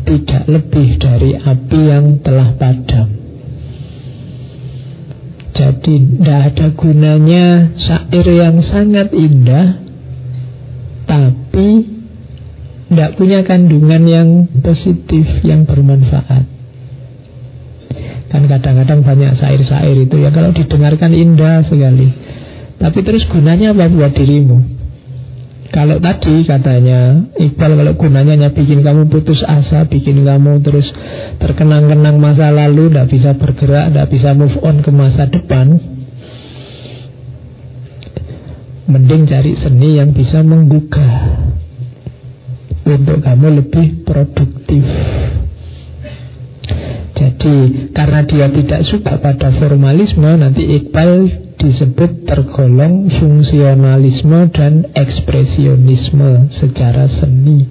Tidak lebih dari api yang telah padam. Jadi tidak ada gunanya syair yang sangat indah Tapi tidak punya kandungan yang positif, yang bermanfaat Kan kadang-kadang banyak syair-syair itu ya. Kalau didengarkan indah sekali. Tapi terus gunanya apa buat dirimu? Kalau tadi katanya Iqbal kalau gunanya hanya bikin kamu putus asa Bikin kamu terus terkenang-kenang masa lalu Tidak bisa bergerak, tidak bisa move on ke masa depan Mending cari seni yang bisa menggugah Untuk kamu lebih produktif Jadi karena dia tidak suka pada formalisme Nanti Iqbal disebut tergolong fungsionalisme dan ekspresionisme secara seni.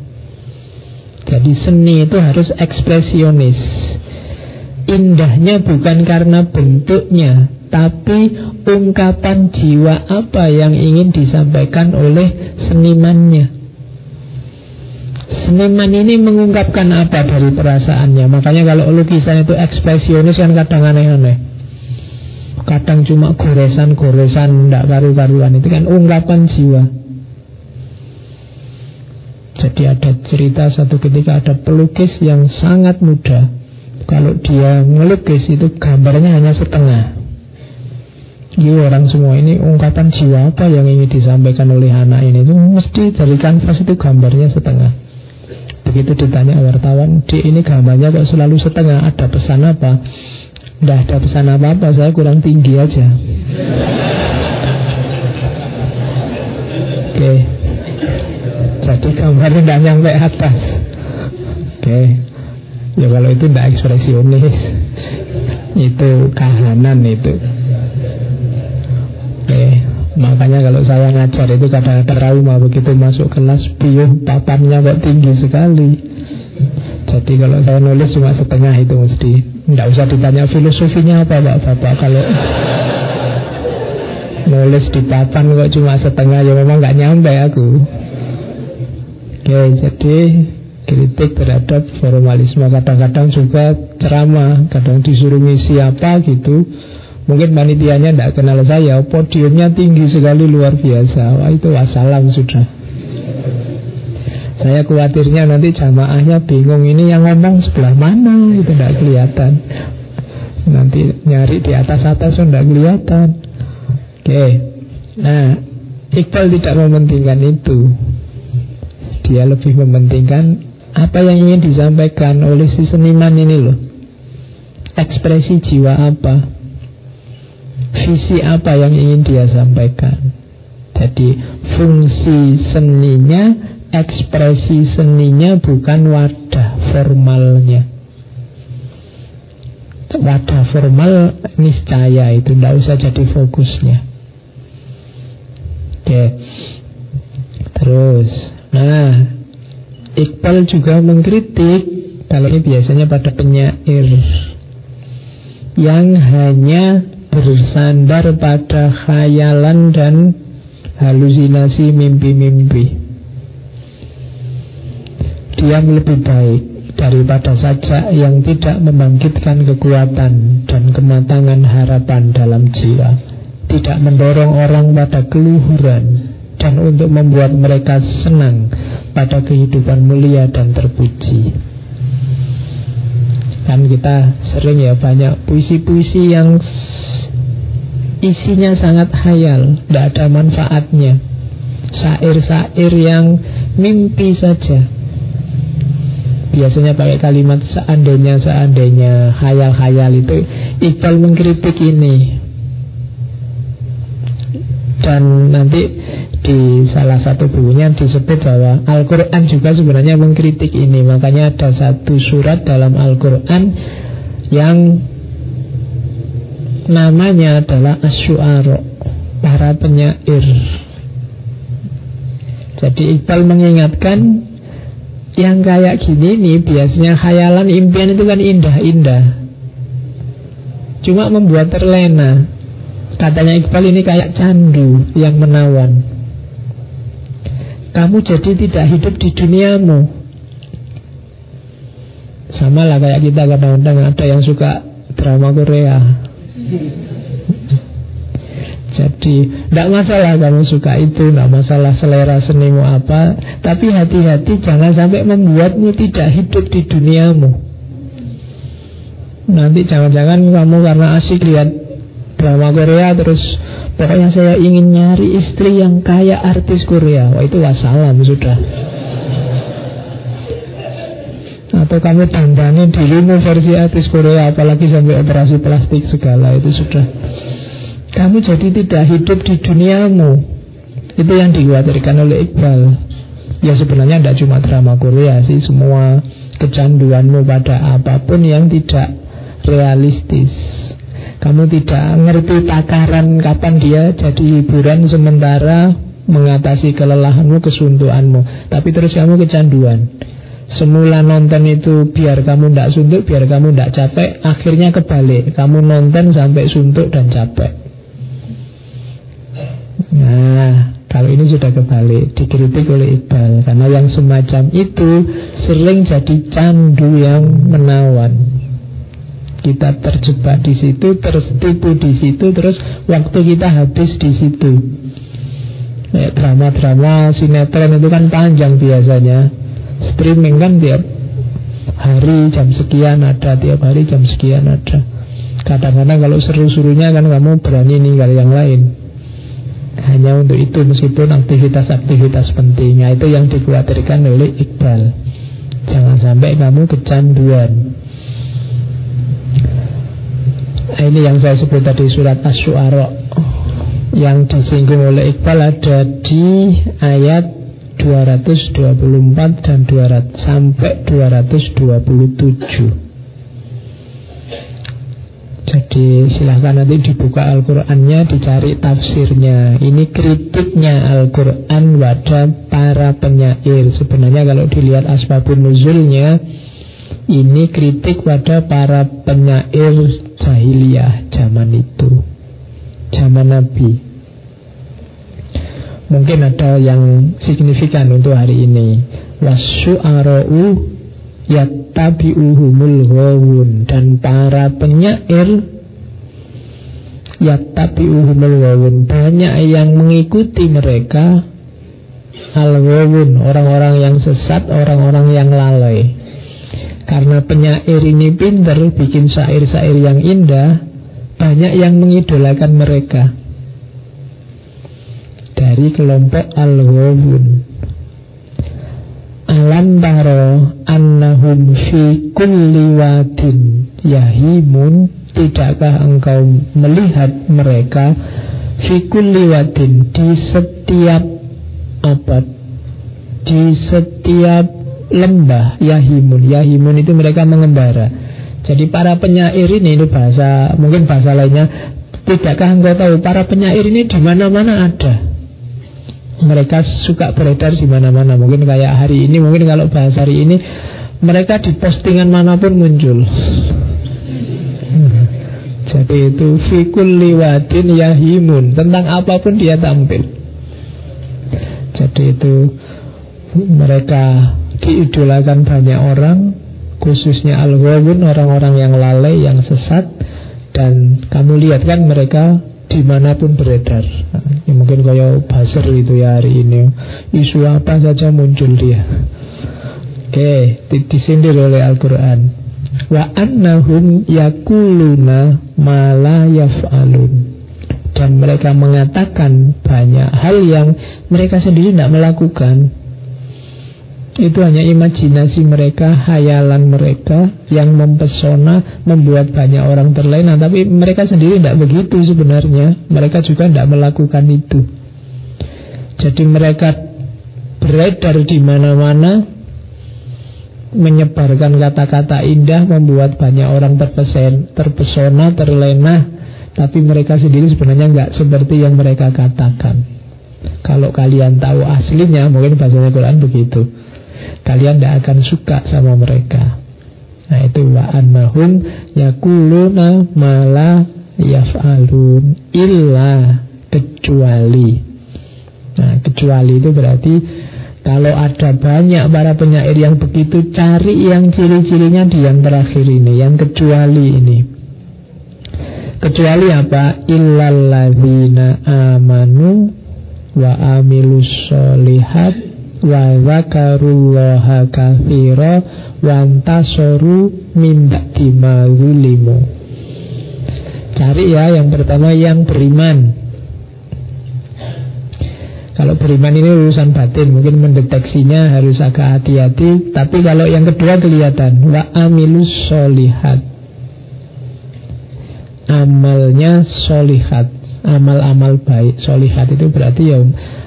Jadi seni itu harus ekspresionis. Indahnya bukan karena bentuknya, tapi ungkapan jiwa apa yang ingin disampaikan oleh senimannya. Seniman ini mengungkapkan apa dari perasaannya? Makanya kalau lukisan itu ekspresionis kan kadang aneh-aneh. Kadang cuma goresan-goresan Tidak karu-karuan. Itu kan ungkapan jiwa. Jadi ada cerita satu ketika Ada pelukis yang sangat muda. Kalau dia melukis itu Gambarnya hanya setengah. Ini orang semua ini ungkapan jiwa apa yang ingin disampaikan oleh anak ini? Itu mesti dari kanvas itu gambarnya setengah. Begitu ditanya wartawan, di ini gambarnya kok selalu setengah, ada pesan apa? Tidak ada pesan apa-apa, saya kurang tinggi aja. Oke. Jadi gambarnya tidak nyampe atas. Oke. Ya kalau itu tidak ekspresionis. Itu kahanan itu. Oke. Makanya kalau saya ngajar itu kadang-kadang trauma begitu masuk kelas piuh papannya kok tinggi sekali. Jadi kalau saya nulis cuma setengah itu mesti. Tidak usah ditanya filosofinya apa Pak Bapak. Kalau nulis di papan kok cuma setengah Ya memang nggak nyampe aku. Oke jadi kritik terhadap formalisme Kadang-kadang juga ceramah Kadang disuruh ngisi apa gitu Mungkin panitianya tidak kenal saya Podiumnya tinggi sekali luar biasa Wah itu wassalam sudah saya khawatirnya nanti jamaahnya bingung ini yang ngomong sebelah mana itu tidak kelihatan. Nanti nyari di atas atas tidak kelihatan. Oke, nah Iqbal tidak mementingkan itu. Dia lebih mementingkan apa yang ingin disampaikan oleh si seniman ini loh. Ekspresi jiwa apa, visi apa yang ingin dia sampaikan. Jadi fungsi seninya ekspresi seninya bukan wadah formalnya. Wadah formal niscaya itu tidak usah jadi fokusnya. Oke. Terus, nah Iqbal juga mengkritik kalau ini biasanya pada penyair yang hanya bersandar pada khayalan dan halusinasi mimpi-mimpi. Diam lebih baik daripada saja yang tidak membangkitkan kekuatan dan kematangan harapan dalam jiwa. Tidak mendorong orang pada keluhuran dan untuk membuat mereka senang pada kehidupan mulia dan terpuji. Kan kita sering ya banyak puisi-puisi yang isinya sangat hayal, tidak ada manfaatnya. Sair-sair yang mimpi saja. Biasanya pakai kalimat seandainya, seandainya, hayal-hayal itu. Iqbal mengkritik ini. Dan nanti di salah satu bukunya disebut bahwa Al-Quran juga sebenarnya mengkritik ini. Makanya ada satu surat dalam Al-Quran yang namanya adalah asyuaro para penyair. Jadi Iqbal mengingatkan yang kayak gini nih biasanya khayalan impian itu kan indah-indah. Cuma membuat terlena katanya Iqbal ini kayak candu yang menawan. Kamu jadi tidak hidup di duniamu. Sama lah kayak kita kadang-kadang ada yang suka drama Korea. Jadi tidak masalah kamu suka itu Tidak masalah selera senimu apa. Tapi hati-hati jangan sampai membuatmu tidak hidup di duniamu. Nanti jangan-jangan kamu karena asik lihat drama Korea Terus pokoknya saya ingin nyari istri yang kaya artis Korea. Wah itu wassalam sudah. Atau kamu dandani dirimu versi artis Korea apalagi sampai operasi plastik segala itu sudah. Kamu jadi tidak hidup di duniamu. Itu yang dikhawatirkan oleh Iqbal. Ya sebenarnya tidak cuma drama Korea sih semua kecanduanmu pada apa pun yang tidak realistis kamu tidak ngerti takaran kapan dia jadi hiburan sementara mengatasi kelelahanmu, kesuntuanmu. Tapi terus kamu kecanduan. Semula nonton itu biar kamu tidak suntuk, biar kamu tidak capek Akhirnya kebalik, kamu nonton sampai suntuk dan capek. Nah, kalau ini sudah kebalik Dikritik oleh Iqbal. Karena yang semacam itu sering jadi candu yang menawan Kita terjebak di situ, tertipu di situ Terus waktu kita habis di situ. Drama-drama sinetron itu kan panjang biasanya. Streaming kan tiap hari jam sekian ada tiap hari jam sekian ada. Kadang-kadang kalau seru-serunya kan kamu berani ninggal yang lain. Hanya untuk itu meskipun aktivitas-aktivitas pentingnya itu yang dikhawatirkan oleh Iqbal. Jangan sampai kamu kecanduan nah, ini yang saya sebut tadi surat As-Su'ara yang disinggung oleh Iqbal ada di ayat 224 dan 200 sampai 227. Jadi silahkan nanti dibuka Al-Qur'annya dicari tafsirnya. Ini kritiknya Al-Qur'an pada para penyair. Sebenarnya kalau dilihat asbabun nuzulnya ini kritik pada para penyair jahiliyah zaman itu. Zaman Nabi. Mungkin ada yang signifikan untuk hari ini Wasyu'ara'u yattabi'uhumul ghawun Dan para penyair yattabi'uhumul ghawun Banyak yang mengikuti mereka Al-ghawun Orang-orang yang sesat, orang-orang yang lalai Karena penyair ini pintar Bikin syair-syair yang indah Banyak yang mengidolakan mereka. Dari kelompok Al-Ghawun. Alam taro annahum fi kulli wadin yahimun Tidakkah engkau melihat mereka fi kulli wadin di setiap apa di setiap lembah yahimun. Yahimun itu mereka mengembara. Jadi para penyair ini itu bahasa mungkin bahasa lainnya tidakkah engkau tahu para penyair ini di mana-mana ada? Mereka suka beredar di mana-mana. Mungkin kayak hari ini, mungkin kalau bahas hari ini, mereka di postingan mana pun muncul. Jadi itu fikul liwadin yahimun. Tentang apa pun dia tampil. Jadi itu mereka diidolakan banyak orang khususnya al orang-orang yang lalai, yang sesat dan kamu lihat kan mereka di mana pun beredar. Nah, ya mungkin kayak buzzer itu ya hari ini. Isu apa saja muncul dia. Oke disindir oleh Al-Quran. Wa annahum yakuluna mala yaf'alun. Dan mereka mengatakan banyak hal yang mereka sendiri tidak melakukan itu hanya imajinasi mereka, hayalan mereka yang mempesona, membuat banyak orang terlena. Tapi mereka sendiri tidak begitu sebenarnya. Mereka juga tidak melakukan itu. Jadi mereka beredar di mana-mana, menyebarkan kata-kata indah, membuat banyak orang terpesen, terpesona, terlena. Tapi mereka sendiri sebenarnya nggak seperti yang mereka katakan. Kalau kalian tahu aslinya, mungkin bahasanya Quran begitu kalian tidak akan suka sama mereka. Nah itu wa annahum yakuluna mala yaf'alun illa kecuali. Nah kecuali itu berarti kalau ada banyak para penyair yang begitu Cari yang ciri-cirinya di yang terakhir ini Yang kecuali ini Kecuali apa? Illalladzina amanu Wa amilus solihat wa zakarullaha kathira wa antasoru min cari ya yang pertama yang beriman. Kalau beriman ini urusan batin mungkin mendeteksinya harus agak hati-hati. Tapi kalau yang kedua kelihatan wa amilus solihat amalnya solihat amal-amal baik solihat itu berarti ya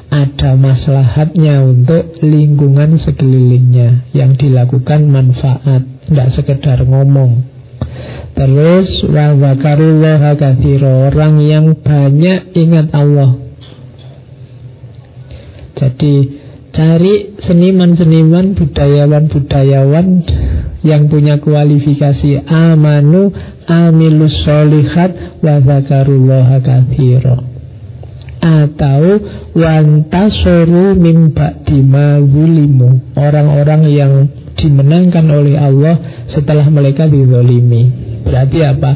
ada maslahatnya untuk lingkungan sekelilingnya yang dilakukan manfaat, tidak sekedar ngomong. Terus orang yang banyak ingat Allah. Jadi cari seniman-seniman, budayawan-budayawan yang punya kualifikasi amanu, amilus solihat, wa zakarullaha atau wantasoru mimba dimazulimu orang-orang yang dimenangkan oleh Allah setelah mereka dizolimi. Berarti apa?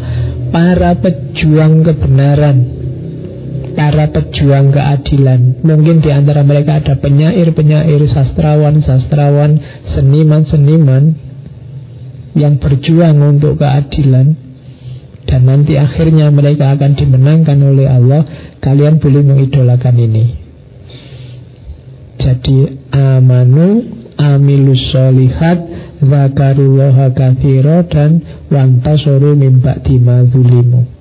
para pejuang kebenaran. Para pejuang keadilan. Mungkin di antara mereka ada penyair-penyair sastrawan-sastrawan seniman-seniman yang berjuang untuk keadilan dan nanti akhirnya mereka akan dimenangkan oleh Allah. Kalian boleh mengidolakan ini. Jadi amanu amilus solihat zakarullaha kathiro dan wantasoru mimba dimazulimu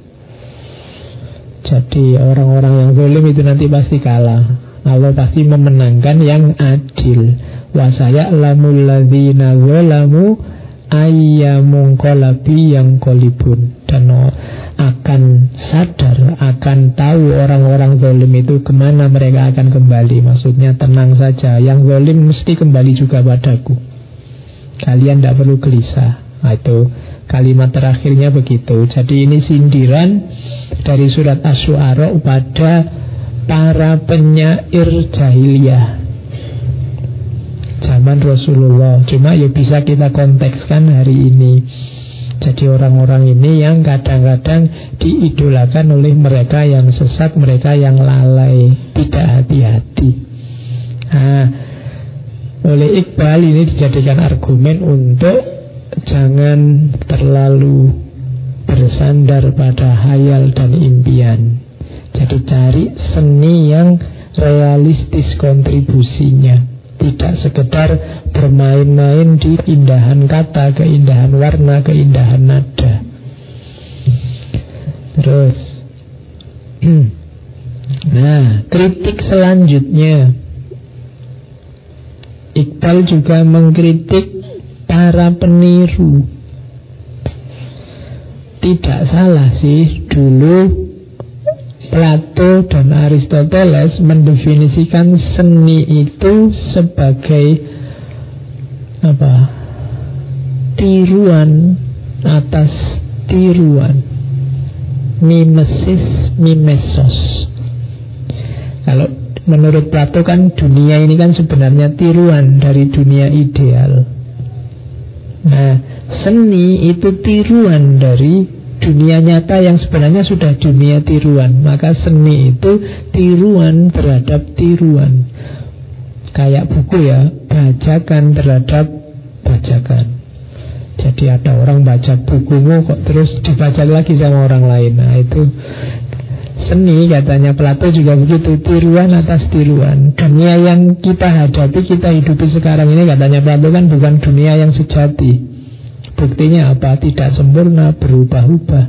jadi orang-orang yang zalim itu nanti pasti kalah. Allah pasti memenangkan yang adil. Wasaya lamul ladzina zalamu ayyamungkolabi yang kolibun dan akan sadar, akan tahu orang-orang zalim itu ke mana mereka akan kembali. Maksudnya tenang saja, yang zalim mesti kembali juga padaku. Kalian tidak perlu gelisah. Nah, itu kalimat terakhirnya begitu. Jadi ini sindiran dari surat As-Su'ara pada para penyair jahiliyah zaman Rasulullah. Cuma ya bisa kita kontekskan hari ini. Jadi orang-orang ini yang kadang-kadang diidolakan oleh mereka yang sesat, mereka yang lalai, tidak hati-hati. Nah, oleh Iqbal ini dijadikan argumen untuk jangan terlalu bersandar pada hayal dan impian. Jadi cari seni yang realistis kontribusinya tidak sekedar bermain-main di keindahan kata, keindahan warna, keindahan nada. Terus, nah, kritik selanjutnya, Iqbal juga mengkritik para peniru. Tidak salah sih, dulu Plato dan Aristoteles mendefinisikan seni itu sebagai apa? tiruan atas tiruan. Mimesis, mimesos. Kalau Menurut Plato kan dunia ini kan sebenarnya tiruan dari dunia ideal. Nah, seni itu tiruan dari dunia nyata yang sebenarnya sudah dunia tiruan. Maka seni itu tiruan terhadap tiruan. Kayak buku ya, bajakan terhadap bajakan. Jadi ada orang baca bukumu kok terus dibaca lagi sama orang lain. Nah, itu Seni katanya Plato juga begitu Tiruan atas tiruan Dunia yang kita hadapi, kita hidupi sekarang ini Katanya Plato kan bukan dunia yang sejati Buktinya apa? Tidak sempurna, berubah-ubah.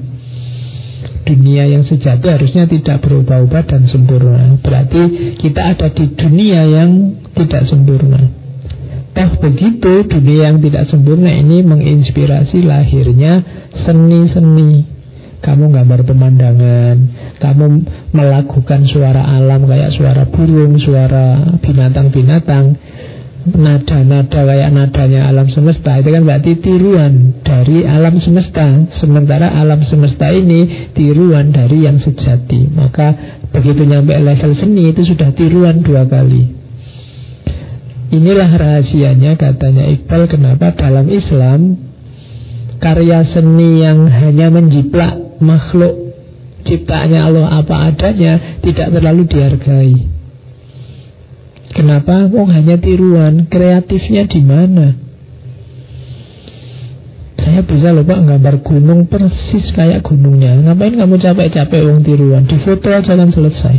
Dunia yang sejati harusnya tidak berubah-ubah dan sempurna. Berarti kita ada di dunia yang tidak sempurna. Toh begitu dunia yang tidak sempurna ini menginspirasi lahirnya seni-seni. Kamu gambar pemandangan, kamu melakukan suara alam kayak suara burung, suara binatang-binatang, nada-nada kayak nadanya alam semesta. Itu kan berarti tiruan dari alam semesta. Sementara alam semesta ini tiruan dari yang sejati. Maka begitu nyampe level seni itu sudah tiruan dua kali. Inilah rahasianya katanya Iqbal kenapa dalam Islam karya seni yang hanya menjiplak makhluk ciptaannya Allah apa adanya tidak terlalu dihargai. Kenapa? Oh hanya tiruan, kreatifnya di mana? Saya bisa lupa gambar gunung persis kayak gunungnya. Ngapain kamu capek-capek uang tiruan? Di foto aja kan selesai.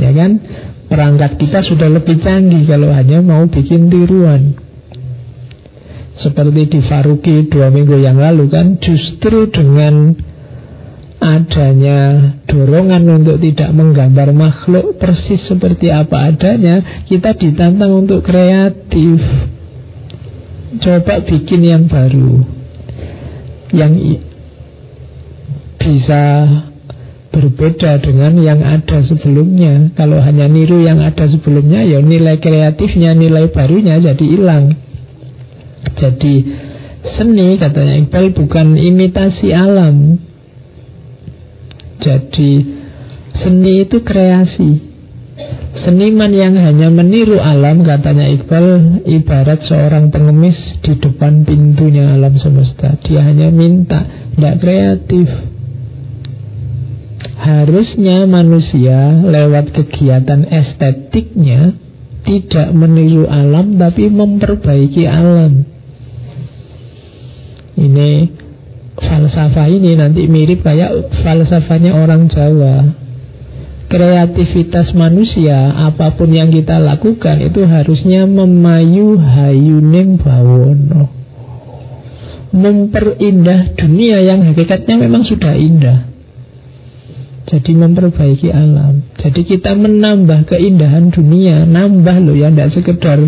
Ya kan? Perangkat kita sudah lebih canggih kalau hanya mau bikin tiruan. Seperti di Faruki dua minggu yang lalu kan Justru dengan adanya dorongan untuk tidak menggambar makhluk persis seperti apa adanya Kita ditantang untuk kreatif. Coba bikin yang baru Yang bisa berbeda dengan yang ada sebelumnya. Kalau hanya niru yang ada sebelumnya Ya nilai kreatifnya, nilai barunya jadi hilang. Jadi seni katanya Iqbal bukan imitasi alam. Jadi seni itu kreasi. Seniman yang hanya meniru alam katanya Iqbal ibarat seorang pengemis di depan pintunya alam semesta. Dia hanya minta, tidak kreatif. Harusnya manusia lewat kegiatan estetiknya tidak meniru alam tapi memperbaiki alam. Ini falsafah ini nanti mirip kayak falsafahnya orang Jawa. Kreativitas manusia apa pun yang kita lakukan itu harusnya memayu hayuning bawono. Memperindah dunia yang hakikatnya memang sudah indah. Jadi memperbaiki alam. Jadi kita menambah keindahan dunia, nambah loh ya, tidak sekedar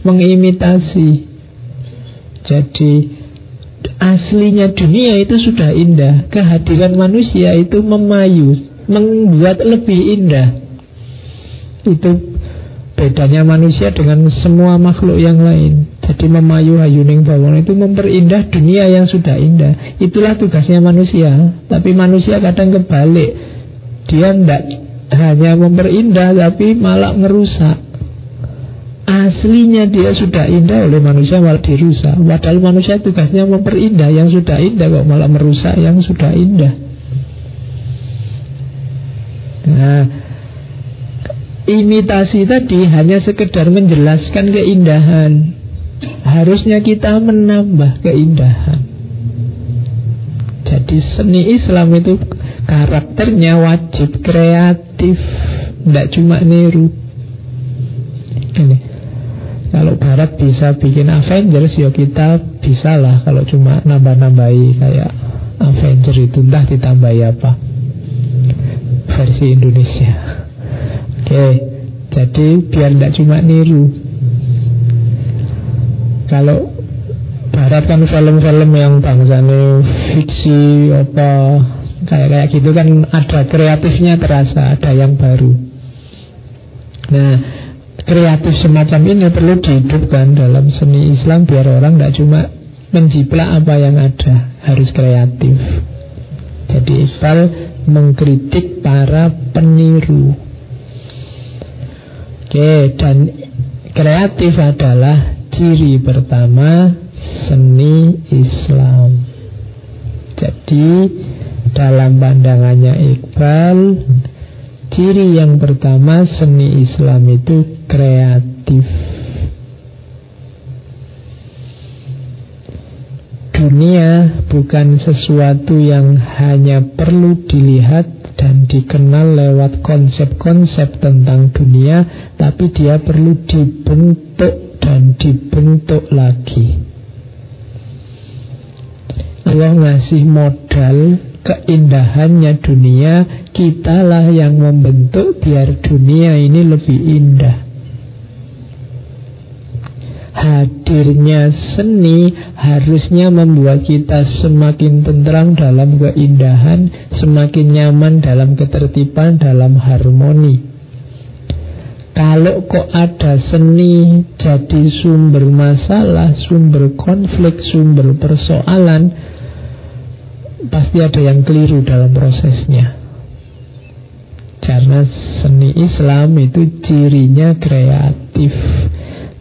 mengimitasi. Jadi aslinya dunia itu sudah indah. Kehadiran manusia itu memayu Membuat lebih indah. Itu bedanya manusia dengan semua makhluk yang lain. Jadi memayu hayuning bawang itu memperindah dunia yang sudah indah. Itulah tugasnya manusia. Tapi manusia kadang kebalik. Dia tidak hanya memperindah Tapi malah merusak Aslinya dia sudah indah oleh manusia malah dirusak. Padahal manusia tugasnya memperindah yang sudah indah Kok malah merusak yang sudah indah. Nah Imitasi tadi hanya sekedar menjelaskan keindahan. Harusnya kita menambah keindahan. Jadi seni Islam itu karakternya wajib kreatif. Tidak cuma niru. Ini kalau Barat bisa bikin Avengers ya kita bisa lah Kalau cuma nambah-nambahi kayak Avenger itu. Entah ditambahi apa. Versi Indonesia. Oke Jadi biar tidak cuma niru. Kalau Barat kan film-film yang bangsanya fiksi apa kayak kayak gitu kan ada kreatifnya terasa ada yang baru. Nah kreatif semacam ini perlu dihidupkan dalam seni Islam biar orang tidak cuma menjiplak apa yang ada, harus kreatif. Jadi Iqbal mengkritik para peniru. Oke, dan kreatif adalah ciri pertama seni Islam. Jadi dalam pandangannya Iqbal, ciri yang pertama seni Islam itu kreatif. Dunia bukan sesuatu yang hanya perlu dilihat dan dikenal lewat konsep-konsep tentang dunia, tapi dia perlu dibentuk dan dibentuk lagi. Allah ngasih modal keindahannya dunia, kitalah yang membentuk biar dunia ini lebih indah hadirnya seni harusnya membuat kita semakin tentram dalam keindahan, semakin nyaman dalam ketertiban, dalam harmoni. Kalau kok ada seni jadi sumber masalah, sumber konflik, sumber persoalan, pasti ada yang keliru dalam prosesnya. Karena seni Islam itu cirinya kreatif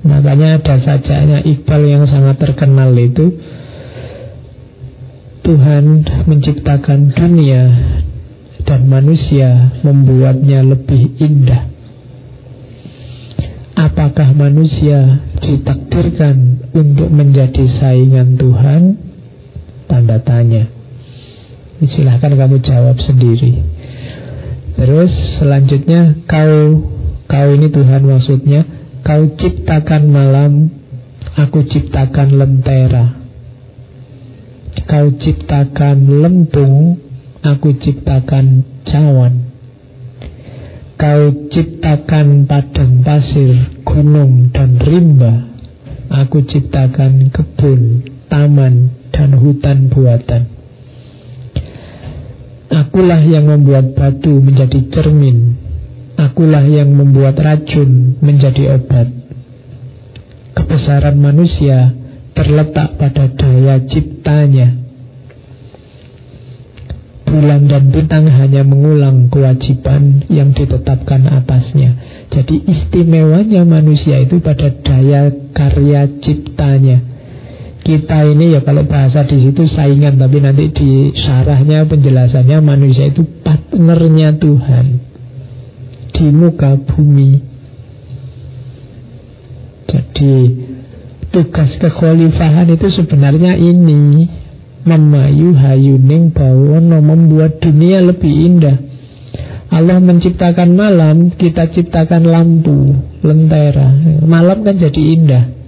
Makanya ada sajanya Iqbal yang sangat terkenal itu Tuhan menciptakan dunia dan manusia membuatnya lebih indah Apakah manusia ditakdirkan untuk menjadi saingan Tuhan? Tanda tanya Silahkan kamu jawab sendiri Terus selanjutnya kau Kau ini Tuhan maksudnya Kau ciptakan malam, aku ciptakan lentera. Kau ciptakan lempung, aku ciptakan cawan. Kau ciptakan padang pasir, gunung, dan rimba. Aku ciptakan kebun, taman, dan hutan buatan. Akulah yang membuat batu menjadi cermin, Akulah yang membuat racun menjadi obat. Kebesaran manusia terletak pada daya ciptanya. Bulan dan bintang hanya mengulang kewajiban yang ditetapkan atasnya. Jadi istimewanya manusia itu pada daya karya ciptanya. Kita ini ya kalau bahasa di situ saingan, tapi nanti di syarahnya penjelasannya manusia itu partnernya Tuhan di muka bumi. Jadi tugas kekhalifahan itu sebenarnya ini memayu hayuning bawono membuat dunia lebih indah. Allah menciptakan malam, kita ciptakan lampu, lentera. Malam kan jadi indah.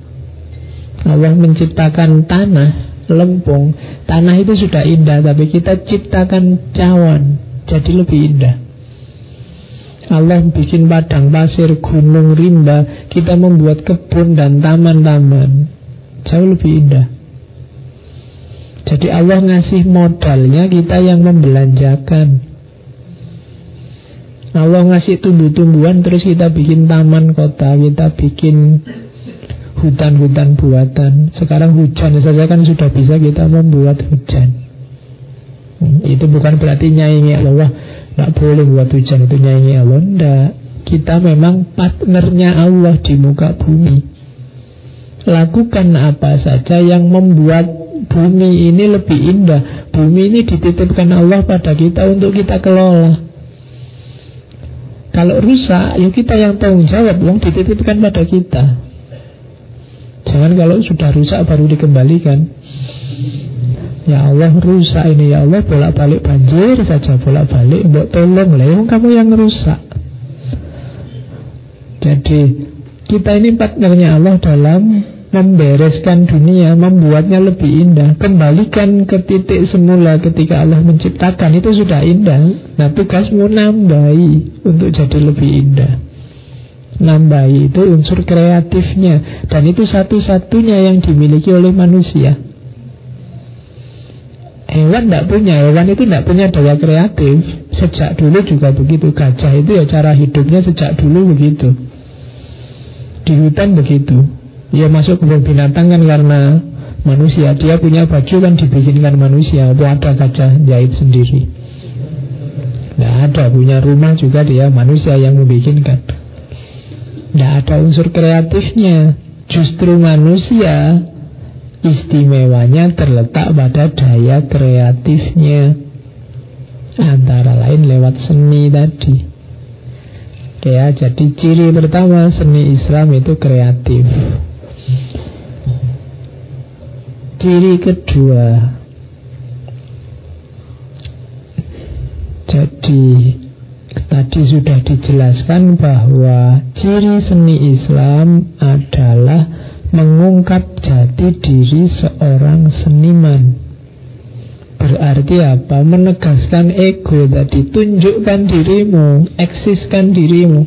Allah menciptakan tanah, lempung. Tanah itu sudah indah, tapi kita ciptakan cawan, jadi lebih indah. Allah bikin padang pasir, gunung, rimba Kita membuat kebun dan taman-taman Jauh lebih indah Jadi Allah ngasih modalnya Kita yang membelanjakan Allah ngasih tumbuh-tumbuhan Terus kita bikin taman kota Kita bikin hutan-hutan buatan. Sekarang hujan saja kan sudah bisa kita membuat hujan. Itu bukan berarti nyanyi Allah Nggak boleh buat hujan itu nyanyi Allah. Nggak Kita memang partnernya Allah di muka bumi. Lakukan apa saja yang membuat bumi ini lebih indah. Bumi ini dititipkan Allah pada kita untuk kita kelola. Kalau rusak, ya kita yang tanggung jawab Wong dititipkan pada kita Jangan kalau sudah rusak baru dikembalikan Ya Allah rusak ini ya Allah bolak-balik banjir saja bolak-balik buat tolong leong kamu yang rusak. Jadi kita ini partnernya Allah dalam membereskan dunia, membuatnya lebih indah. Kembalikan ke titik semula ketika Allah menciptakan itu sudah indah. Nah tugasmu nambahi untuk jadi lebih indah. Nambahi itu unsur kreatifnya. Dan itu satu-satunya yang dimiliki oleh manusia. Hewan tidak punya, hewan itu tidak punya daya kreatif. Sejak dulu juga begitu. Gajah itu ya cara hidupnya sejak dulu begitu. Di hutan begitu. Ya masuk kebun binatang kan karena manusia. Dia punya baju kan dibikinkan manusia. Atau ada gajah jahit sendiri. Tidak ada. Punya rumah juga dia manusia yang membikinkan Tidak ada unsur kreatifnya. Justru manusia Istimewanya terletak pada daya kreatifnya. Antara lain lewat seni tadi. Ya, jadi ciri pertama seni Islam itu kreatif. Ciri kedua. Jadi Tadi sudah dijelaskan bahwa ciri seni Islam adalah mengungkap jati diri seorang seniman. Berarti apa? Menegaskan ego tadi, tunjukkan dirimu, eksiskan dirimu.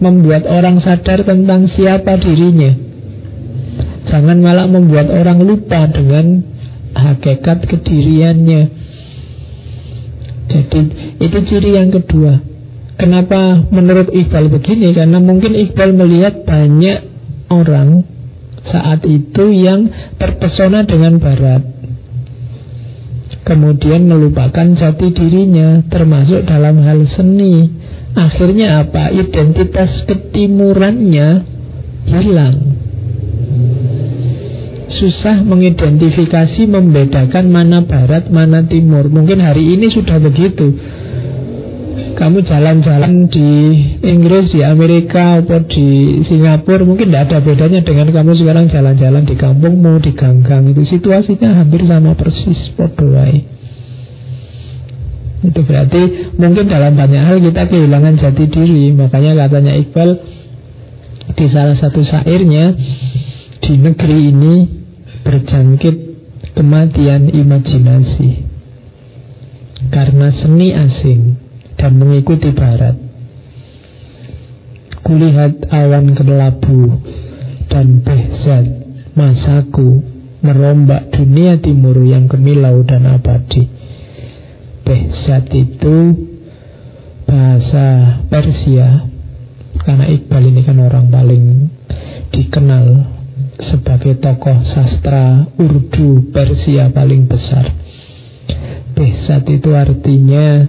Membuat orang sadar tentang siapa dirinya. Jangan malah membuat orang lupa dengan hakikat kediriannya. Jadi itu ciri yang kedua. Kenapa menurut Iqbal begini? Karena mungkin Iqbal melihat banyak orang saat itu yang terpesona dengan Barat. Kemudian melupakan jati dirinya, termasuk dalam hal seni. Akhirnya apa? Identitas ketimurannya hilang susah mengidentifikasi, membedakan mana barat, mana timur. Mungkin hari ini sudah begitu. Kamu jalan-jalan di Inggris, di Amerika, atau di Singapura, mungkin tidak ada bedanya dengan kamu sekarang jalan-jalan di kampungmu, di ganggang. Itu situasinya hampir sama persis, podoai. Itu berarti mungkin dalam banyak hal kita kehilangan jati diri. Makanya katanya Iqbal di salah satu syairnya di negeri ini berjangkit kematian imajinasi karena seni asing dan mengikuti barat. Kulihat awan kelabu dan behzat masaku merombak dunia timur yang kemilau dan abadi. Behzat itu bahasa Persia karena Iqbal ini kan orang paling dikenal sebagai tokoh sastra Urdu Persia paling besar. Behzat itu artinya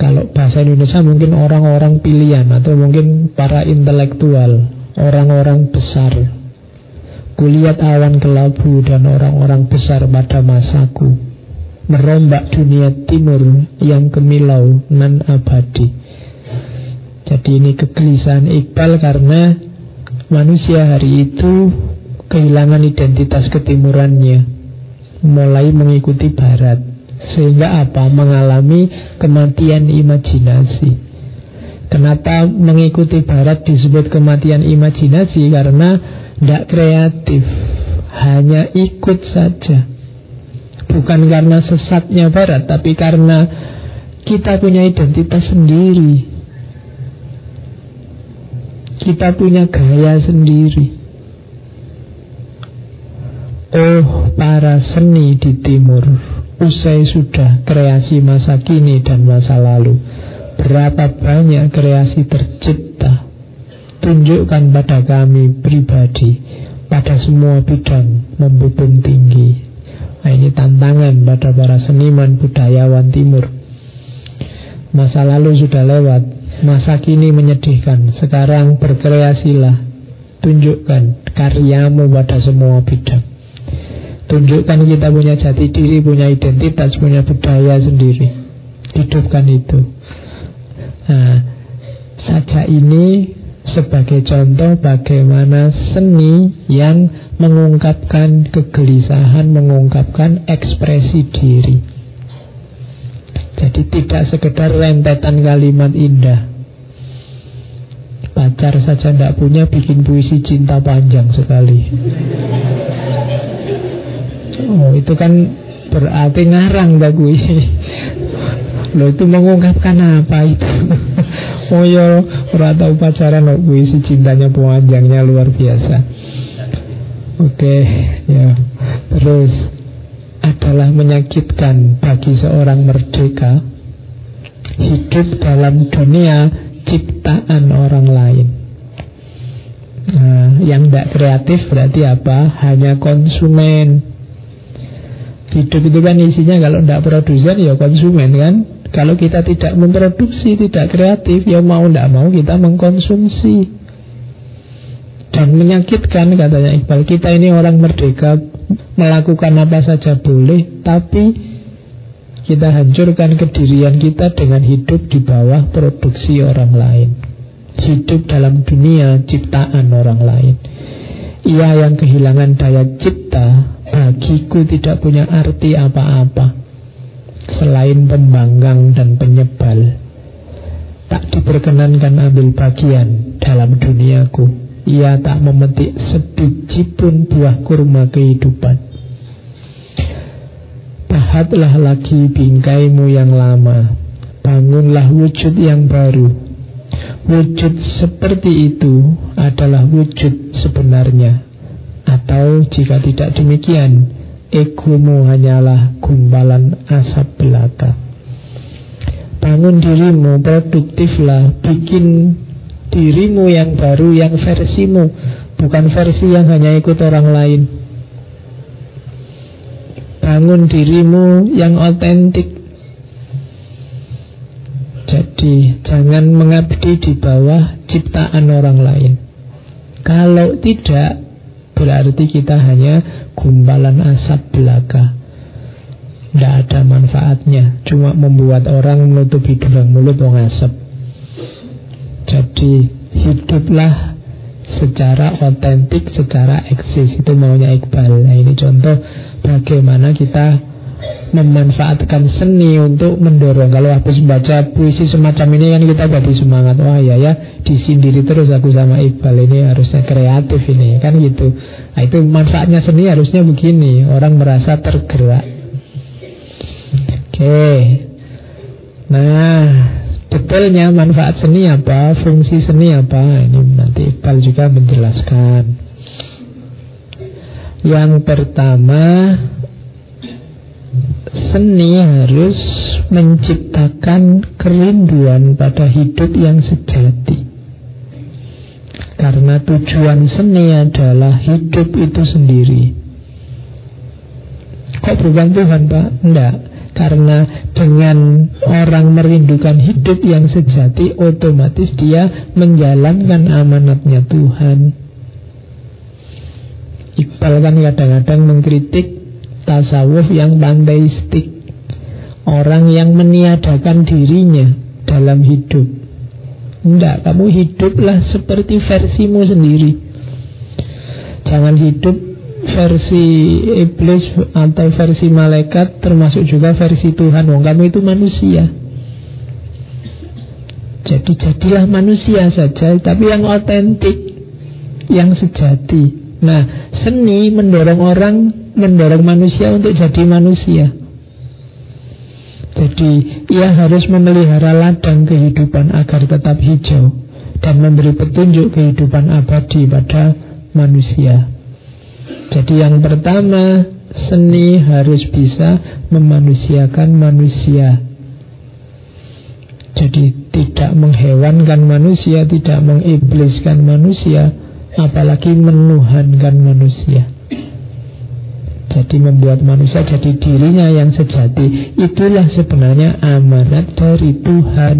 kalau bahasa Indonesia mungkin orang-orang pilihan atau mungkin para intelektual, orang-orang besar. Kulihat awan kelabu dan orang-orang besar pada masaku merombak dunia timur yang kemilau nan abadi. Jadi ini kegelisahan Iqbal karena Manusia hari itu kehilangan identitas ketimurannya, mulai mengikuti barat, sehingga apa? Mengalami kematian imajinasi. Kenapa mengikuti barat disebut kematian imajinasi? Karena tidak kreatif, hanya ikut saja. Bukan karena sesatnya barat, tapi karena kita punya identitas sendiri kita punya gaya sendiri. Oh, para seni di timur, usai sudah kreasi masa kini dan masa lalu. Berapa banyak kreasi tercipta? Tunjukkan pada kami pribadi, pada semua bidang membubung tinggi. Nah, ini tantangan pada para seniman budayawan timur. Masa lalu sudah lewat, Masa kini menyedihkan. Sekarang berkreasilah. Tunjukkan karyamu pada semua bidang. Tunjukkan kita punya jati diri Punya identitas, punya budaya sendiri. Hidupkan itu. Nah Saja ini sebagai contoh bagaimana seni yang mengungkapkan kegelisahan, mengungkapkan ekspresi diri. Jadi tidak sekedar rentetan kalimat indah. Pacar saja tidak punya bikin puisi cinta panjang sekali. Oh itu kan berarti ngarang gak gue Lo itu mengungkapkan apa itu? Oh ya Rata upacara no puisi cintanya panjangnya luar biasa. Oke okay, ya Terus adalah menyakitkan bagi seorang merdeka hidup dalam dunia ciptaan orang lain. Nah, yang tidak kreatif berarti apa? Hanya konsumen. Hidup itu kan isinya kalau tidak produsen ya konsumen kan. Kalau kita tidak memproduksi, tidak kreatif, ya mau tidak mau kita mengkonsumsi. Dan menyakitkan katanya Iqbal, kita ini orang merdeka melakukan apa saja boleh, tapi kita hancurkan kedirian kita dengan hidup di bawah produksi orang lain. Hidup dalam dunia ciptaan orang lain. Ia yang kehilangan daya cipta bagiku tidak punya arti apa-apa selain pembanggang dan penyebal. Tak diperkenankan ambil bagian dalam duniaku. Ia tak memetik sebiji pun buah kurma kehidupan. Pahatlah lagi bingkaimu yang lama. Bangunlah wujud yang baru. Wujud seperti itu adalah wujud sebenarnya. Atau jika tidak demikian, egomu hanyalah gumpalan asap belaka. Bangun dirimu, produktiflah, bikin dirimu yang baru, yang versimu, bukan versi yang hanya ikut orang lain. Bangun dirimu yang otentik. Jadi jangan mengabdi di bawah ciptaan orang lain. Kalau tidak, berarti kita hanya gumpalan asap belaka. Tidak ada manfaatnya, cuma membuat orang menutup hidung mulut wong asap. Jadi hiduplah secara otentik, secara eksis. Itu maunya Iqbal. Nah ini contoh bagaimana kita memanfaatkan seni untuk mendorong. Kalau habis baca puisi semacam ini kan kita jadi semangat. Wah ya ya, disindiri terus aku sama Iqbal ini harusnya kreatif ini kan gitu. Nah itu manfaatnya seni harusnya begini. Orang merasa tergerak. Oke. Nah, detailnya manfaat seni apa, fungsi seni apa, ini nanti Iqbal juga menjelaskan. Yang pertama, Seni harus menciptakan kerinduan pada hidup yang sejati. Karena tujuan seni adalah hidup itu sendiri. Kok bukan Tuhan Pak? Enggak. Karena dengan orang merindukan hidup yang sejati, otomatis dia menjalankan amanatnya Tuhan. Iqbal kan kadang-kadang mengkritik tasawuf yang panteistik. Orang yang meniadakan dirinya dalam hidup. Tidak, kamu hiduplah seperti versimu sendiri. Jangan hidup versi iblis atau versi malaikat Termasuk juga versi Tuhan Wong kamu itu manusia Jadi jadilah manusia saja Tapi yang otentik Yang sejati Nah seni mendorong orang mendorong manusia untuk jadi manusia. Jadi ia harus memelihara ladang kehidupan agar tetap hijau dan memberi petunjuk kehidupan abadi pada manusia. Jadi yang pertama seni harus bisa memanusiakan manusia. Jadi tidak menghewankan manusia, tidak mengibliskan manusia, apalagi menuhankan manusia. Jadi membuat manusia jadi dirinya yang sejati Itulah sebenarnya amanat dari Tuhan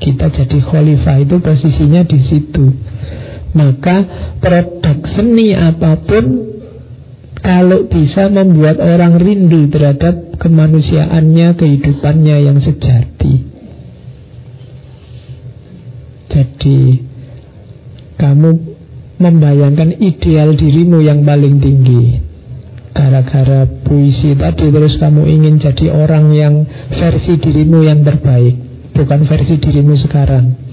Kita jadi khalifah itu posisinya di situ Maka produk seni apa pun Kalau bisa membuat orang rindu terhadap kemanusiaannya, kehidupannya yang sejati. Jadi kamu membayangkan ideal dirimu yang paling tinggi. Gara-gara puisi tadi terus kamu ingin jadi orang yang versi dirimu yang terbaik bukan versi dirimu sekarang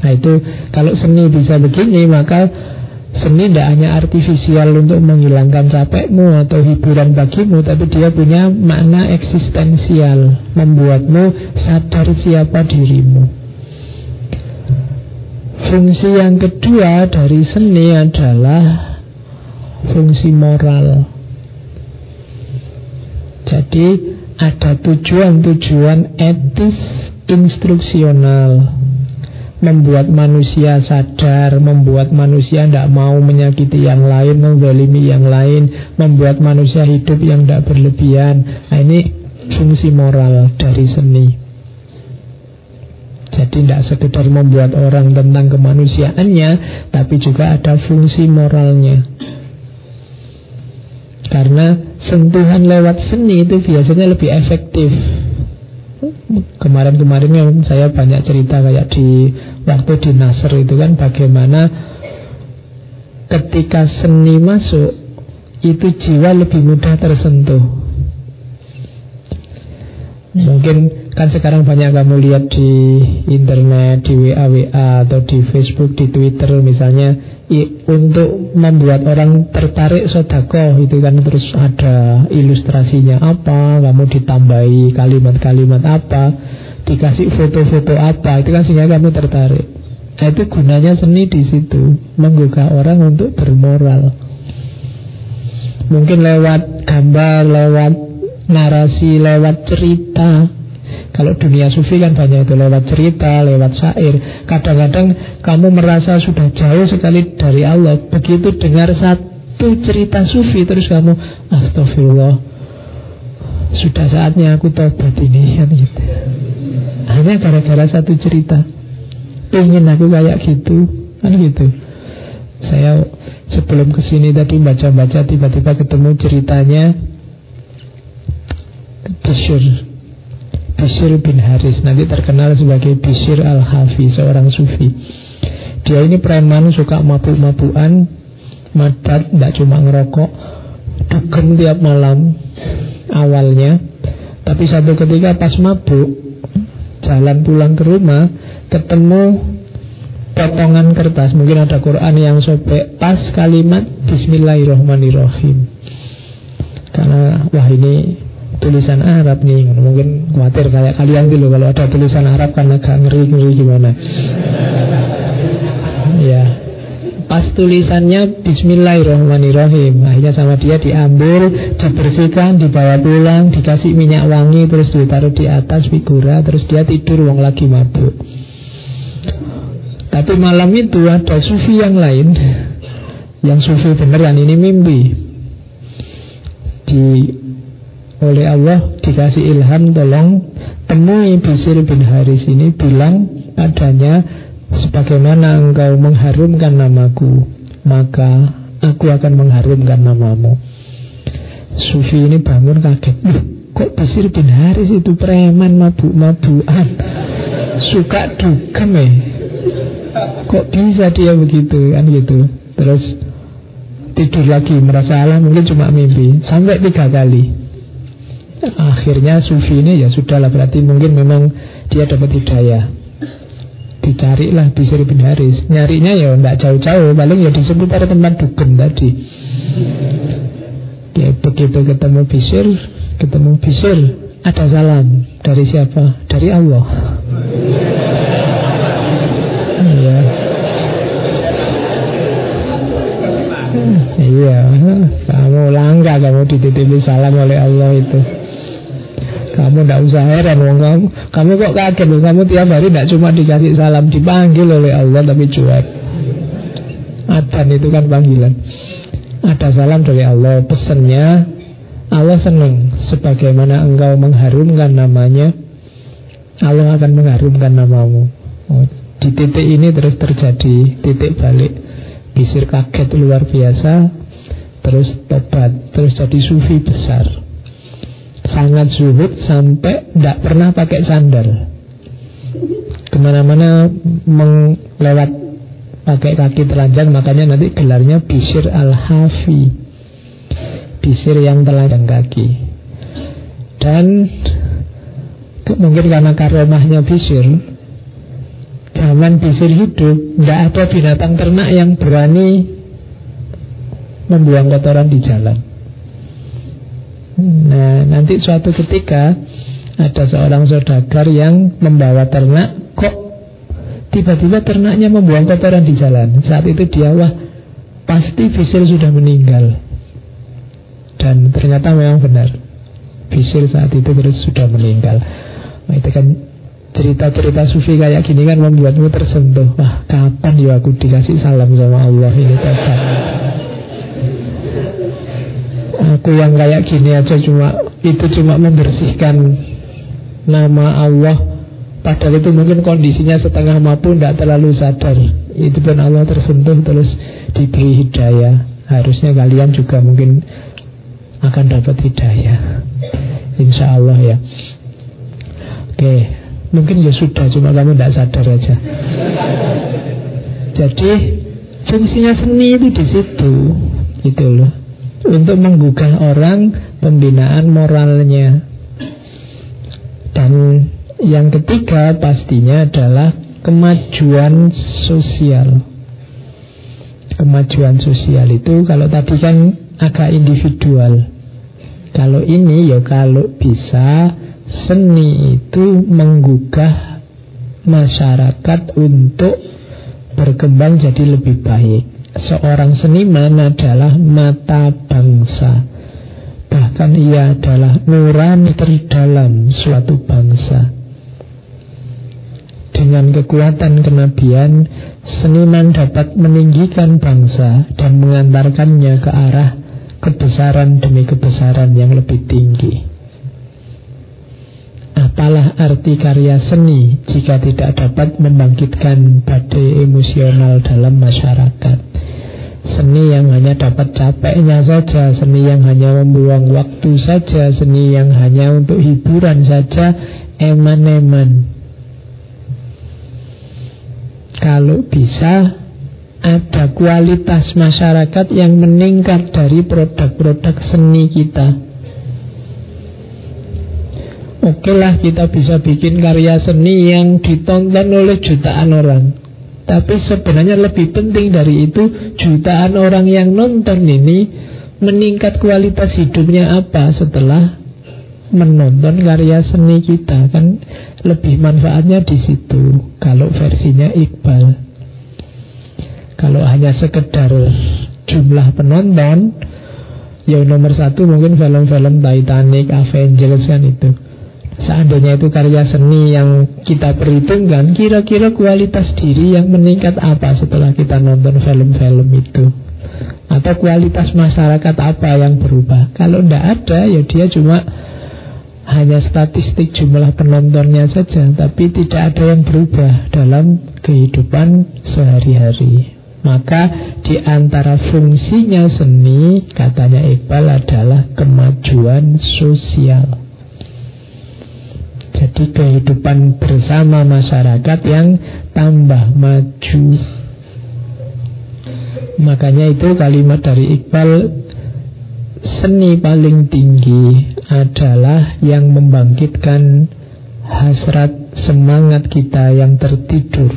nah itu kalau seni bisa begini maka seni tidak hanya artifisial untuk menghilangkan capekmu atau hiburan bagimu tapi dia punya makna eksistensial membuatmu sadar siapa dirimu. Fungsi yang kedua dari seni adalah fungsi moral. Jadi ada tujuan-tujuan etis instruksional Membuat manusia sadar Membuat manusia tidak mau menyakiti yang lain Menzalimi yang lain Membuat manusia hidup yang tidak berlebihan Nah ini fungsi moral dari seni Jadi tidak sekedar membuat orang tentang kemanusiaannya, tapi juga ada fungsi moralnya. Karena sentuhan lewat seni itu biasanya lebih efektif. Kemarin-kemarin yang saya banyak cerita kayak di waktu di Nasr itu kan bagaimana ketika seni masuk itu jiwa lebih mudah tersentuh. Mungkin kan sekarang banyak kamu lihat di internet, di WA WA atau di Facebook, di Twitter misalnya untuk membuat orang tertarik sodako itu kan terus ada ilustrasinya apa, kamu ditambahi kalimat-kalimat apa, dikasih foto-foto apa, itu kan sehingga kamu tertarik. Nah, itu gunanya seni di situ, menggugah orang untuk bermoral. Mungkin lewat gambar, lewat narasi, lewat cerita, kalau dunia sufi kan banyak itu lewat cerita, lewat syair. Kadang-kadang kamu merasa sudah jauh sekali dari Allah. Begitu dengar satu cerita sufi terus kamu astagfirullah. Sudah saatnya aku tobat ini kan gitu. Hanya gara-gara satu cerita. Ingin aku kayak gitu, kan gitu. Saya sebelum ke sini tadi baca-baca tiba-tiba ketemu ceritanya Bishir bin Haris Nanti terkenal sebagai Bishr al-Hafi Seorang sufi. Dia ini preman suka mabuk-mabukan Madat, tidak cuma ngerokok Dugem tiap malam Awalnya. Tapi satu ketika pas mabuk Jalan pulang ke rumah Ketemu potongan kertas. Mungkin ada Quran yang sobek Pas kalimat Bismillahirrahmanirrahim. Karena wah ini tulisan Arab nih mungkin khawatir kayak kalian dulu kalau ada tulisan Arab karena agak ngeri ngeri gimana. Ya pas tulisannya Bismillahirrahmanirrahim. Akhirnya sama dia diambil dibersihkan dibawa pulang dikasih minyak wangi terus ditaruh di atas figura terus dia tidur wong lagi mabuk. Tapi malam itu ada sufi yang lain. Yang sufi beneran ini mimpi. Di oleh Allah dikasih ilham tolong temui Bisir bin Haris ini bilang adanya sebagaimana engkau mengharumkan namaku maka aku akan mengharumkan namamu. Sufi ini bangun kaget kok Bisir bin Haris itu preman mabuk-mabukan? Suka dugem ya? Kok bisa dia begitu? Kan gitu. Terus tidur lagi merasa alam mungkin cuma mimpi. Sampai tiga kali Akhirnya sufi ini ya sudahlah berarti mungkin memang dia dapat hidayah. Dicarilah Bisri bin Haris. Nyarinya ya tidak jauh-jauh, paling ya di seputar tempat dugem tadi. Ya, begitu ketemu Bisir, ketemu Bisir, ada salam dari siapa? Dari Allah. Iya. Iya, kamu langka kamu dititipi salam oleh Allah itu. Kamu tidak usah heran wong kamu. Kamu kok kaget loh. Kamu tiap hari tidak cuma dikasih salam dipanggil oleh Allah tapi cuek. Adan itu kan panggilan. Ada salam dari Allah. Pesannya Allah senang sebagaimana engkau mengharumkan namanya. Allah akan mengharumkan namamu. Oh, di titik ini terus terjadi titik balik. Bisir kaget luar biasa. Terus tobat, terus jadi sufi besar sangat zuhud sampai tidak pernah pakai sandal. Ke mana-mana melewat pakai kaki telanjang makanya nanti gelarnya bisir al-hafi. Bisir yang telanjang kaki. Dan mungkin karena karomahnya bisir zaman bisir hidup tidak ada binatang ternak yang berani membuang kotoran di jalan Nah, nanti suatu ketika ada seorang saudagar yang membawa ternak, kok tiba-tiba ternaknya membuang kotoran di jalan. Saat itu dia wah pasti Bisir sudah meninggal. Dan ternyata memang benar. Bisir saat itu terus sudah meninggal. Nah, itu kan cerita-cerita sufi kayak gini kan membuatmu tersentuh. Wah, kapan ya aku dikasih salam sama Allah ini kapan? Aku yang kayak gini aja cuma itu cuma membersihkan nama Allah. Padahal itu mungkin kondisinya setengah mampu Tidak terlalu sadar. Itu pun Allah tersentuh terus diberi hidayah. Harusnya kalian juga mungkin Akan dapat hidayah. Insya Allah ya. Oke Mungkin ya sudah Cuma kamu tidak sadar aja. Jadi Fungsinya seni itu di situ. Gitu loh Untuk menggugah orang Pembinaan moralnya Dan yang ketiga pastinya adalah kemajuan sosial. Kemajuan sosial itu kalau tadi kan agak individual. Kalau ini ya kalau bisa seni itu menggugah masyarakat untuk berkembang jadi lebih baik. Seorang seniman adalah mata bangsa. Bahkan ia adalah nurani terdalam suatu bangsa. Dengan kekuatan kenabian, seniman dapat meninggikan bangsa dan mengantarkannya ke arah kebesaran demi kebesaran yang lebih tinggi. Apalah arti karya seni jika tidak dapat membangkitkan badai emosional dalam masyarakat? Seni yang hanya dapat capeknya saja, seni yang hanya membuang waktu saja, seni yang hanya untuk hiburan saja, eman-eman kalau bisa ada kualitas masyarakat yang meningkat dari produk-produk seni kita. Oke lah kita bisa bikin karya seni yang ditonton oleh jutaan orang. Tapi sebenarnya lebih penting dari itu jutaan orang yang nonton ini meningkat kualitas hidupnya apa setelah menonton karya seni kita kan lebih manfaatnya di situ kalau versinya Iqbal. Kalau hanya sekedar jumlah penonton, yang nomor satu mungkin film-film Titanic, Avengers kan itu. Seandainya itu karya seni yang kita perhitungkan, kira-kira kualitas diri yang meningkat apa setelah kita nonton film-film itu? Atau kualitas masyarakat apa yang berubah? Kalau tidak ada, ya dia cuma hanya statistik jumlah penontonnya saja, tapi tidak ada yang berubah dalam kehidupan sehari-hari. Maka di antara fungsinya seni, katanya Iqbal adalah kemajuan sosial. Jadi kehidupan bersama masyarakat yang tambah maju. Makanya itu kalimat dari Iqbal seni paling tinggi adalah yang membangkitkan hasrat semangat kita yang tertidur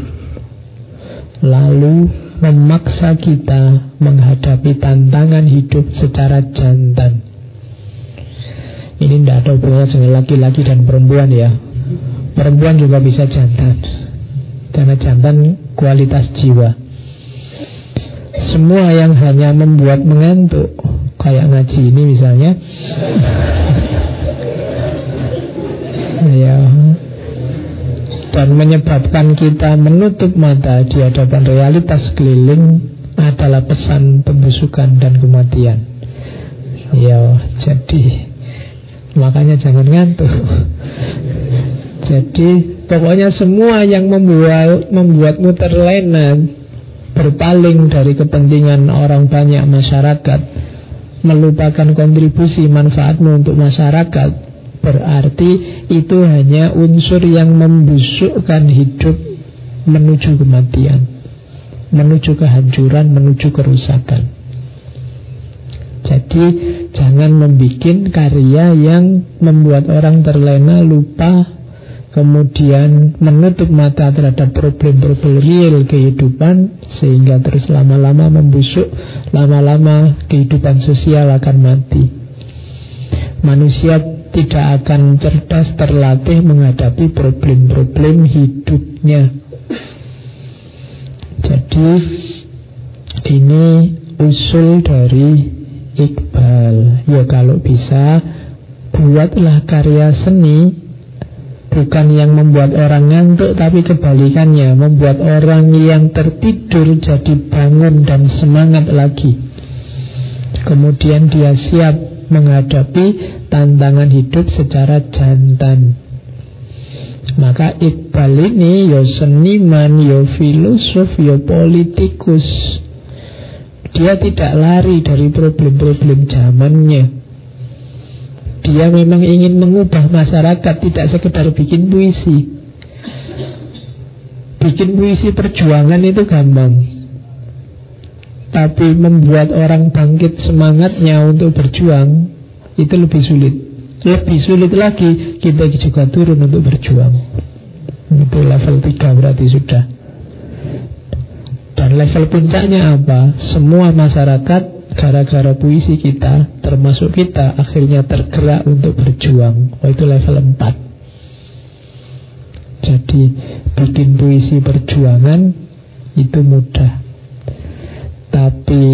lalu memaksa kita menghadapi tantangan hidup secara jantan ini tidak ada hubungannya dengan laki-laki dan perempuan ya. Perempuan juga bisa jantan. Karena jantan kualitas jiwa. Semua yang hanya membuat mengantuk kayak ngaji ini misalnya. Ya. Dan menyebabkan kita menutup mata di hadapan realitas keliling adalah pesan pembusukan dan kematian. Ya jadi makanya jangan ngantuk. Jadi pokoknya semua yang membuat membuatmu terlena berpaling dari kepentingan orang banyak masyarakat melupakan kontribusi manfaatmu untuk masyarakat berarti itu hanya unsur yang membusukkan hidup menuju kematian menuju kehancuran menuju kerusakan jadi jangan membuat karya yang membuat orang terlena lupa kemudian menutup mata terhadap problem-problem real kehidupan sehingga terus lama-lama membusuk, lama-lama kehidupan sosial akan mati. Manusia tidak akan cerdas terlatih menghadapi problem-problem hidupnya. Jadi ini usul dari Iqbal. Ya kalau bisa buatlah karya seni Bukan yang membuat orang ngantuk Tapi kebalikannya Membuat orang yang tertidur Jadi bangun dan semangat lagi Kemudian dia siap menghadapi tantangan hidup secara jantan Maka Iqbal ini yo seniman, yo filosof, yo politikus. Dia tidak lari dari problem-problem zamannya. Dia memang ingin mengubah masyarakat, tidak sekedar bikin puisi. Bikin puisi perjuangan itu gampang. Tapi membuat orang bangkit semangatnya untuk berjuang itu lebih sulit. Lebih sulit lagi kita juga turun untuk berjuang. Itu level 3 berarti sudah. Dan level puncaknya apa? Semua masyarakat gara-gara puisi kita, termasuk kita, akhirnya tergerak untuk berjuang. Oh, itu level 4. Jadi bikin puisi perjuangan itu mudah. Tapi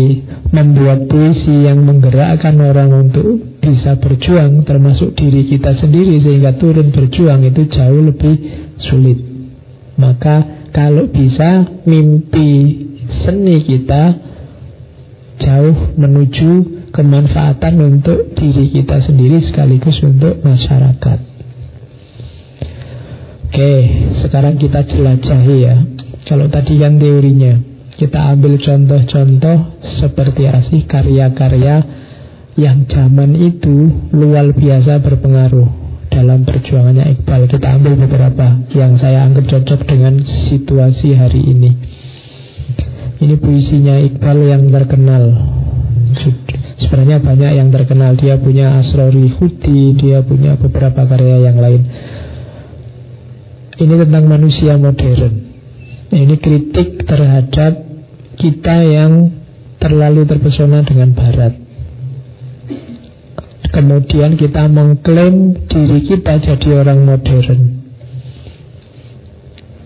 membuat puisi yang menggerakkan orang untuk bisa berjuang termasuk diri kita sendiri sehingga turun berjuang itu jauh lebih sulit. Maka kalau bisa mimpi seni kita jauh menuju kemanfaatan untuk diri kita sendiri sekaligus untuk masyarakat. Oke, sekarang kita jelajahi ya. Kalau tadi kan teorinya. Kita ambil contoh-contoh seperti asih karya-karya yang zaman itu luar biasa berpengaruh dalam perjuangannya Iqbal. Kita ambil beberapa yang saya anggap cocok dengan situasi hari ini. Ini puisinya Iqbal yang terkenal. Sebenarnya banyak yang terkenal. Dia punya Asrori Hudi, dia punya beberapa karya yang lain. Ini tentang manusia modern. Ini kritik terhadap kita yang terlalu terpesona dengan barat. Kemudian kita mengklaim diri kita jadi orang modern.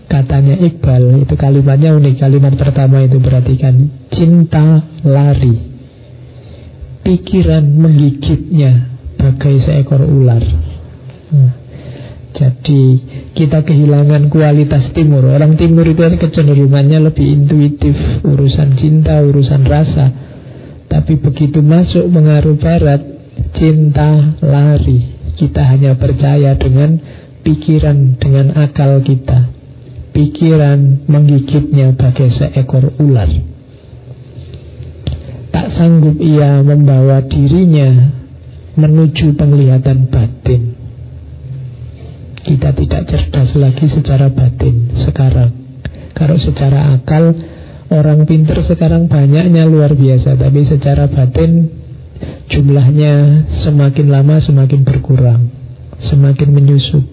Katanya Iqbal, itu kalimatnya unik. Kalimat pertama itu perhatikan, cinta lari. Pikiran menggigitnya bagai seekor ular. Hmm. Jadi kita kehilangan kualitas timur Orang timur itu kan kecenderungannya lebih intuitif Urusan cinta, urusan rasa Tapi begitu masuk mengaruh barat Cinta lari. Kita hanya percaya dengan pikiran, dengan akal kita. Pikiran menggigitnya bagai seekor ular. Tak sanggup ia membawa dirinya menuju penglihatan batin. Kita tidak cerdas lagi secara batin sekarang. Kalau secara akal orang pinter sekarang banyaknya luar biasa, tapi secara batin jumlahnya semakin lama semakin berkurang, semakin menyusut.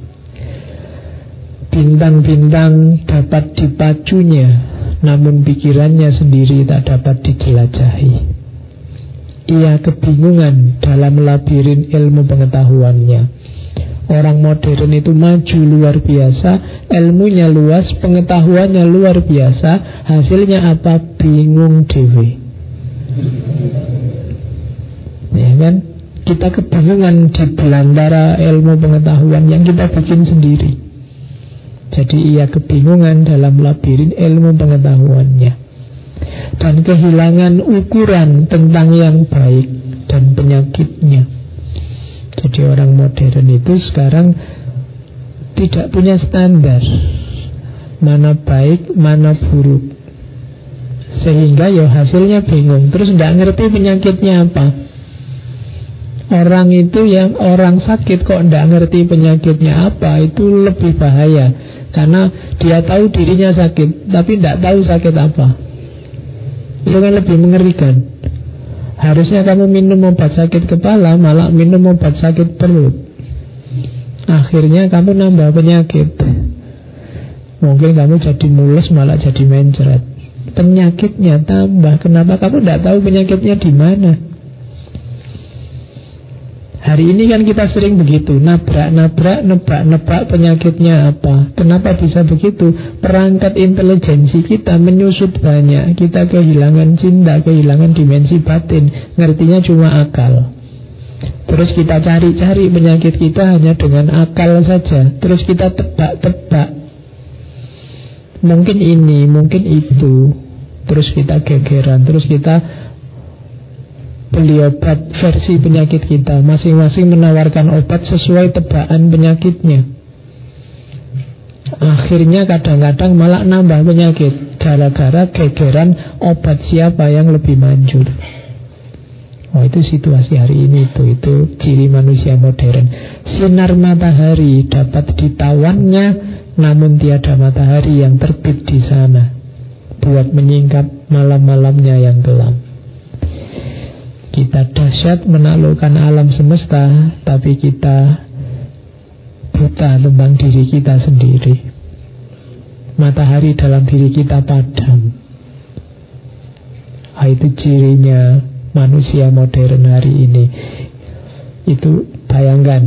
Bintang-bintang dapat dipacunya, namun pikirannya sendiri tak dapat dijelajahi. Ia kebingungan dalam labirin ilmu pengetahuannya Orang modern itu maju luar biasa, ilmunya luas, pengetahuannya luar biasa, hasilnya apa? Bingung dewi. Ya kan? Kita kebingungan di belantara ilmu pengetahuan yang kita bikin sendiri. Jadi ia kebingungan dalam labirin ilmu pengetahuannya. Dan kehilangan ukuran tentang yang baik dan penyakitnya. Jadi orang modern itu sekarang tidak punya standar mana baik, mana buruk. Sehingga ya hasilnya bingung. Terus tidak ngerti penyakitnya apa. Orang itu yang orang sakit kok tidak ngerti penyakitnya apa itu lebih bahaya. Karena dia tahu dirinya sakit, tapi tidak tahu sakit apa. Itu kan lebih mengerikan. Harusnya kamu minum obat sakit kepala Malah minum obat sakit perut Akhirnya kamu nambah penyakit Mungkin kamu jadi mulus malah jadi mencret Penyakitnya tambah Kenapa kamu tidak tahu penyakitnya di mana Hari ini kan kita sering begitu Nabrak-nabrak, nebak-nebak penyakitnya apa? Kenapa bisa begitu? Perangkat intelijensi kita menyusut banyak. Kita kehilangan cinta, kehilangan dimensi batin. Ngertinya cuma akal. Terus kita cari-cari penyakit kita hanya dengan akal saja. Terus kita tebak-tebak. Mungkin ini, mungkin itu. Terus kita gegeran Terus kita beli obat versi penyakit kita. Masing-masing menawarkan obat sesuai tebakan penyakitnya. Akhirnya kadang-kadang malah nambah penyakit. Gara-gara gegeran obat siapa yang lebih manjur. Oh itu situasi hari ini itu. Itu ciri manusia modern. Sinar matahari dapat ditawannya Namun tiada matahari yang terbit di sana Buat menyingkap malam-malamnya yang gelap Kita dahsyat menaklukkan alam semesta Tapi kita buta tentang diri kita sendiri matahari dalam diri kita padam. Ah, itu cirinya manusia modern hari ini. Itu bayangkan,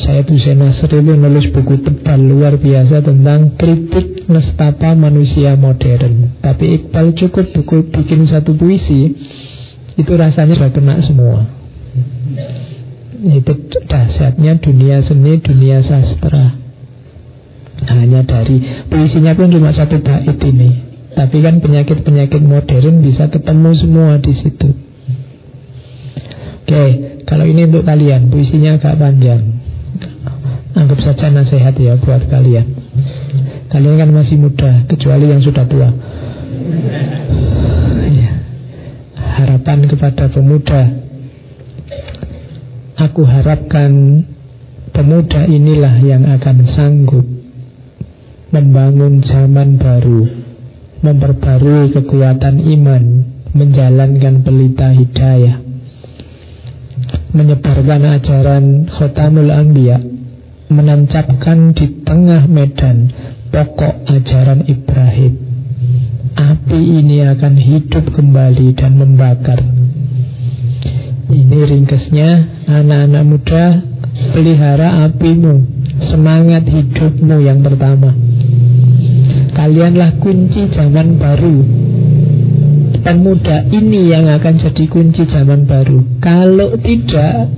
saya tuh Nasr itu nulis buku tebal luar biasa tentang kritik nestapa manusia modern. Tapi Iqbal cukup buku bikin satu puisi, itu rasanya sudah kena semua. Itu dahsyatnya dunia seni, dunia sastra. Hanya dari puisinya pun cuma satu bait ini. Tapi kan penyakit-penyakit modern bisa ketemu semua di situ. Oke, kalau ini untuk kalian, puisinya agak panjang. Anggap saja nasihat ya buat kalian. Kalian kan masih muda, kecuali yang sudah tua. Ya. Harapan kepada pemuda. Aku harapkan pemuda inilah yang akan sanggup membangun zaman baru, memperbarui kekuatan iman, menjalankan pelita hidayah, menyebarkan ajaran khotamul anbiya, menancapkan di tengah medan pokok ajaran Ibrahim. Api ini akan hidup kembali dan membakar. Ini ringkesnya, anak-anak muda, pelihara apimu, semangat hidupmu yang pertama. Kalianlah kunci zaman baru Pemuda ini yang akan jadi kunci zaman baru Kalau tidak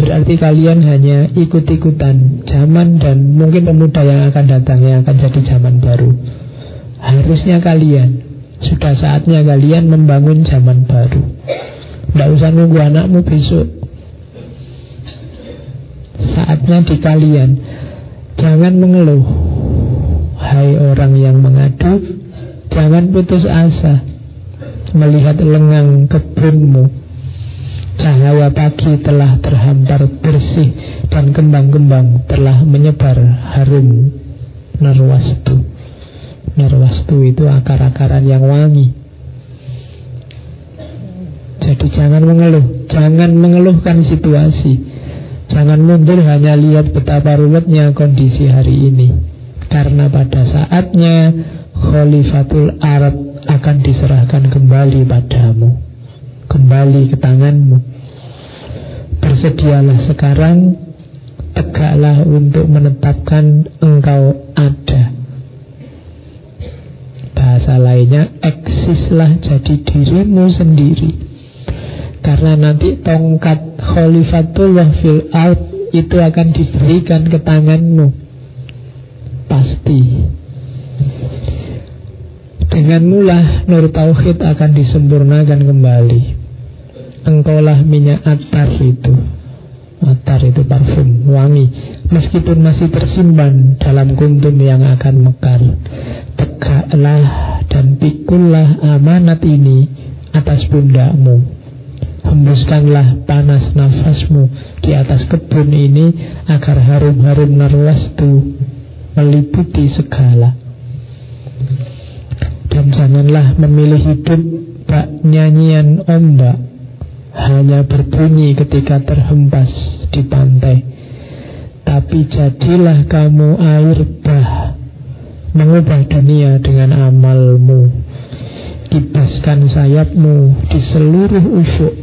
Berarti kalian hanya ikut-ikutan Zaman dan mungkin pemuda yang akan datang Yang akan jadi zaman baru Harusnya kalian Sudah saatnya kalian membangun zaman baru. Tidak usah nunggu anakmu besok. Saatnya di kalian Jangan mengeluh. Hai orang yang mengadu Jangan putus asa Melihat lengang kebunmu. Cahaya pagi telah terhampar bersih Dan kembang-kembang telah menyebar harum Narwastu Narwastu itu akar-akaran yang wangi. Jadi jangan mengeluh. Jangan mengeluhkan situasi. Jangan mundur hanya lihat betapa ruwetnya kondisi hari ini. Karena pada saatnya Khalifatul Arab akan diserahkan kembali padamu. Kembali ke tanganmu. Bersedialah sekarang. Tegaklah untuk menetapkan engkau ada Bahasa lainnya Eksislah jadi dirimu sendiri. Karena nanti tongkat Khalifatullah fil ard Itu akan diberikan ke tanganmu. Pasti. Dengan mulah nur tauhid akan disempurnakan kembali. Engkaulah minyak atar itu atar itu parfum wangi. Meskipun masih tersimpan dalam kuntum yang akan mekar. Tegaklah dan pikullah amanat ini atas pundakmu. Hembuskanlah panas nafasmu di atas kebun ini agar harum-harum narwastu meliputi segala. Dan janganlah memilih hidup bak nyanyian ombak hanya berbunyi ketika terhempas di pantai. Tapi jadilah kamu air bah mengubah dunia dengan amalmu. Kibaskan sayapmu di seluruh ufuk.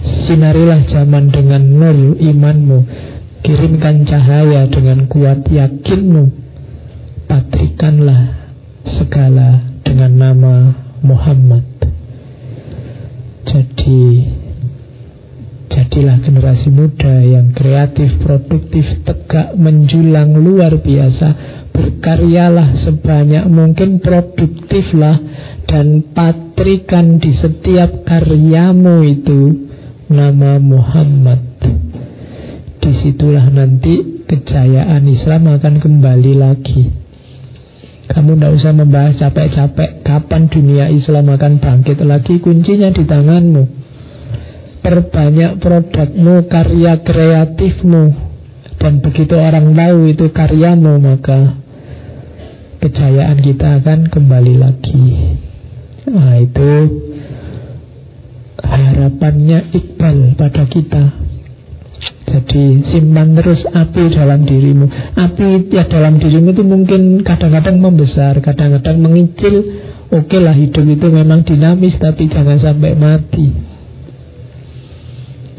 Sinarilah zaman dengan nur imanmu Kirimkan cahaya dengan kuat yakinmu Patrikanlah segala dengan nama Muhammad Jadi Jadilah generasi muda yang kreatif, produktif, tegak, menjulang luar biasa Berkaryalah sebanyak mungkin produktiflah Dan patrikan di setiap karyamu itu Nama Muhammad Di situlah nanti kejayaan Islam akan kembali lagi. Kamu tidak usah membahas capek-capek kapan dunia Islam akan bangkit lagi. Kuncinya di tanganmu. Perbanyak produkmu, karya kreatifmu. Dan begitu orang tahu itu karyamu, maka kejayaan kita akan kembali lagi. Nah itu harapannya Iqbal pada kita jadi simpan terus api dalam dirimu. Api ya dalam dirimu itu mungkin kadang-kadang membesar, kadang-kadang mengicil. Oke lah hidup itu memang dinamis, tapi jangan sampai mati.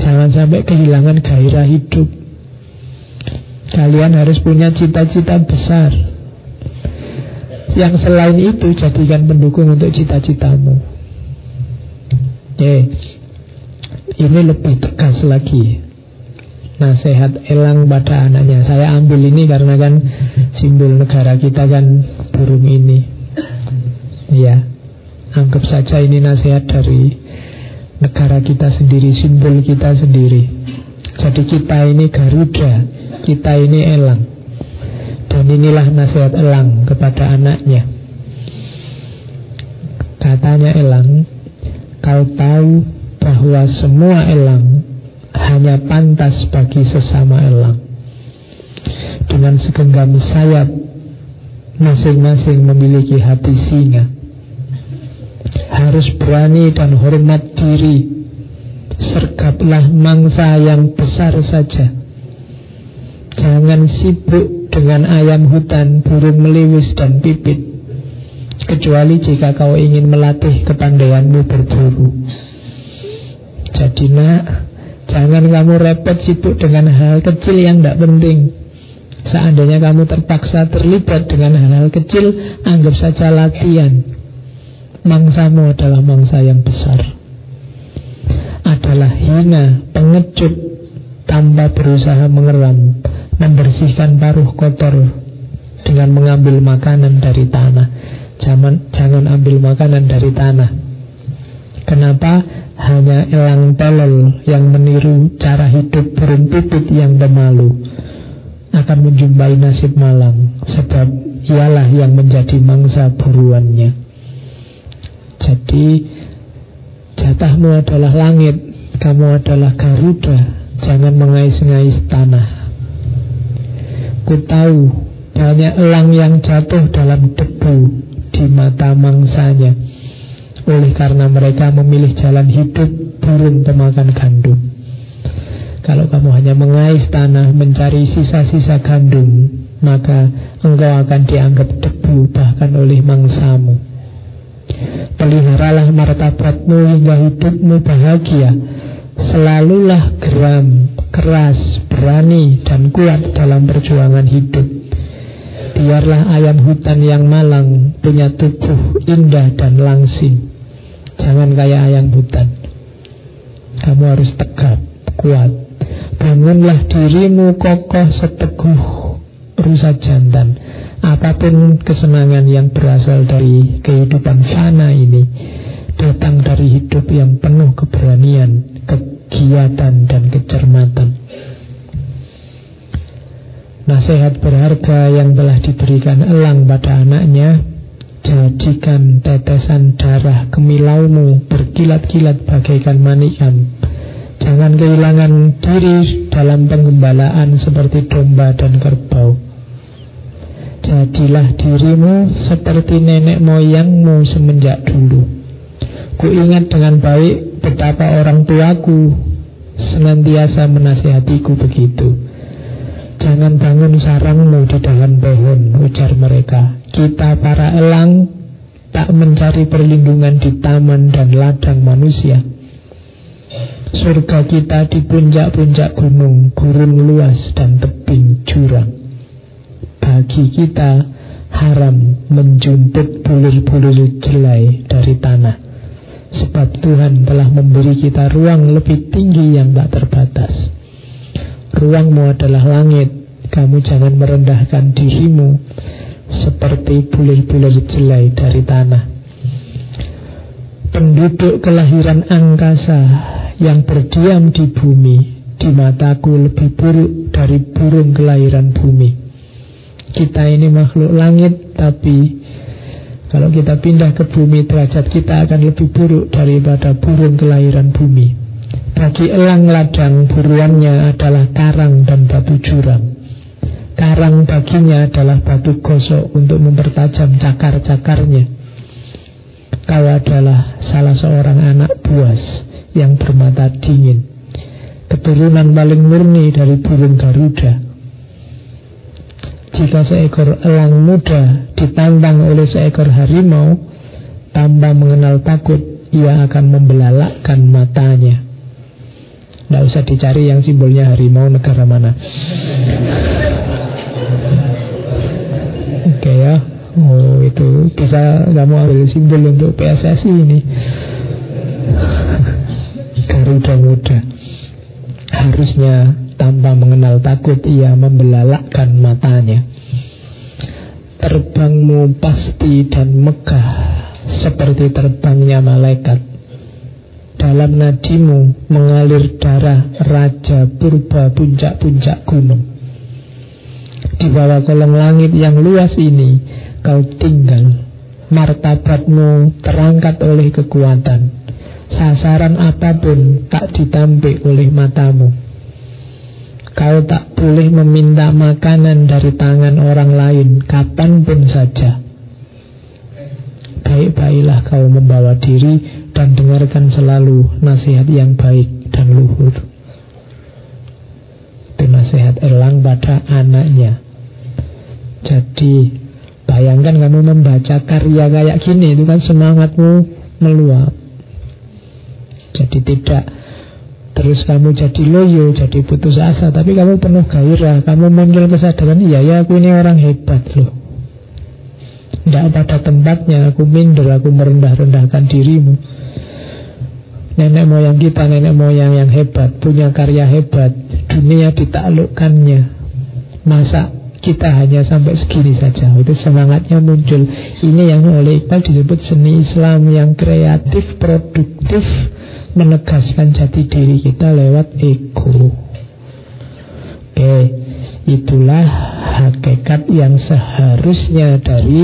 Jangan sampai kehilangan gairah hidup. Kalian harus punya cita-cita besar. Yang selain itu jadikan pendukung untuk cita-citamu. Oke. Ini lebih tegas lagi nasihat elang pada anaknya. Saya ambil ini karena kan simbol negara kita kan burung ini. Ya, anggap saja ini nasihat dari negara kita sendiri, simbol kita sendiri. Jadi kita ini Garuda, kita ini elang. Dan inilah nasihat elang kepada anaknya. Katanya elang, kau tahu bahwa semua elang hanya pantas bagi sesama elang. Dengan segenggam sayap, masing-masing memiliki hati singa. Harus berani dan hormat diri. Sergaplah mangsa yang besar saja. Jangan sibuk dengan ayam hutan, burung meliwis dan pipit. Kecuali jika kau ingin melatih kepandaianmu berburu. Jadi nak, Jangan kamu repot sibuk dengan hal kecil yang tidak penting. Seandainya kamu terpaksa terlibat dengan hal-hal kecil, anggap saja latihan. Mangsamu adalah mangsa yang besar. Adalah hina, pengecut, tanpa berusaha mengeram, membersihkan paruh kotor dengan mengambil makanan dari tanah. Jangan, jangan ambil makanan dari tanah. Kenapa? hanya elang tolol yang meniru cara hidup burung pipit yang pemalu akan menjumpai nasib malang sebab ialah yang menjadi mangsa buruannya. Jadi jatahmu adalah langit, kamu adalah Garuda, jangan mengais-ngais tanah. Ku tahu banyak elang yang jatuh dalam debu di mata mangsanya oleh karena mereka memilih jalan hidup burung pemakan gandum. Kalau kamu hanya mengais tanah mencari sisa-sisa gandum, maka engkau akan dianggap debu bahkan oleh mangsamu. Peliharalah martabatmu hingga hidupmu bahagia. Selalulah geram, keras, berani, dan kuat dalam perjuangan hidup. Biarlah ayam hutan yang malang punya tubuh indah dan langsing. Jangan kayak ayam hutan. Kamu harus tegap, kuat. Bangunlah dirimu kokoh seteguh rusa jantan. Apa pun kesenangan yang berasal dari kehidupan sana ini datang dari hidup yang penuh keberanian, kegiatan dan kecermatan. Nasihat berharga yang telah diberikan elang pada anaknya Jadikan tetesan darah kemilaumu berkilat-kilat bagaikan manikan. Jangan kehilangan diri dalam penggembalaan seperti domba dan kerbau. Jadilah dirimu seperti nenek moyangmu semenjak dulu. Ku ingat dengan baik betapa orang tuaku senantiasa menasihatiku begitu. Jangan bangun sarangmu di dalam pohon, ujar mereka. Kita para elang tak mencari perlindungan di taman dan ladang manusia. Surga kita di puncak-puncak gunung, gurun luas dan tebing jurang. Bagi kita haram menjumput bulir-bulir jelai dari tanah. Sebab Tuhan telah memberi kita ruang lebih tinggi yang tak terbatas. Ruangmu adalah langit, kamu jangan merendahkan dirimu seperti bulir-bulir jelai dari tanah. Penduduk kelahiran angkasa yang berdiam di bumi di mataku lebih buruk dari burung kelahiran bumi. Kita ini makhluk langit, tapi kalau kita pindah ke bumi, derajat kita akan lebih buruk daripada burung kelahiran bumi. Bagi elang ladang, buruannya adalah karang dan batu jurang. Karang baginya adalah batu gosok untuk mempertajam cakar-cakarnya. Kau adalah salah seorang anak buas yang bermata dingin keturunan paling murni dari burung Garuda. Jika seekor elang muda ditantang oleh seekor harimau, tanpa mengenal takut, ia akan membelalakkan matanya. Tidak usah dicari yang simbolnya harimau negara mana. Oke okay, ya. Oh itu bisa kamu ambil simbol untuk PSSI ini. Garuda muda. Harusnya tanpa mengenal takut ia membelalakkan matanya. Terbangmu pasti dan megah seperti terbangnya malaikat. Dalam nadimu mengalir darah Raja Purba puncak-puncak gunung. Di bawah kolong langit yang luas ini kau tinggal. Martabatmu terangkat oleh kekuatan Sasaran apa pun tak ditampik oleh matamu Kau tak boleh meminta makanan dari tangan orang lain Kapan pun saja. Baik-baiklah kau membawa diri Dan dengarkan selalu nasihat yang baik dan luhur. Itu nasihat Erlang pada anaknya. Jadi Bayangkan kamu membaca karya kayak gini Itu kan semangatmu meluap. Jadi tidak terus kamu jadi loyo, jadi putus asa, tapi kamu penuh gairah, kamu muncul kesadaran, iya ya aku ini orang hebat loh. Tidak pada tempatnya, aku minder, aku merendah-rendahkan dirimu. Nenek moyang kita, nenek moyang yang hebat, punya karya hebat, dunia ditaklukkannya. Masa kita hanya sampai segini saja Itu semangatnya muncul Ini yang oleh Iqbal disebut seni Islam yang kreatif, produktif menegaskan jati diri kita lewat ego. Oke, itulah hakikat yang seharusnya dari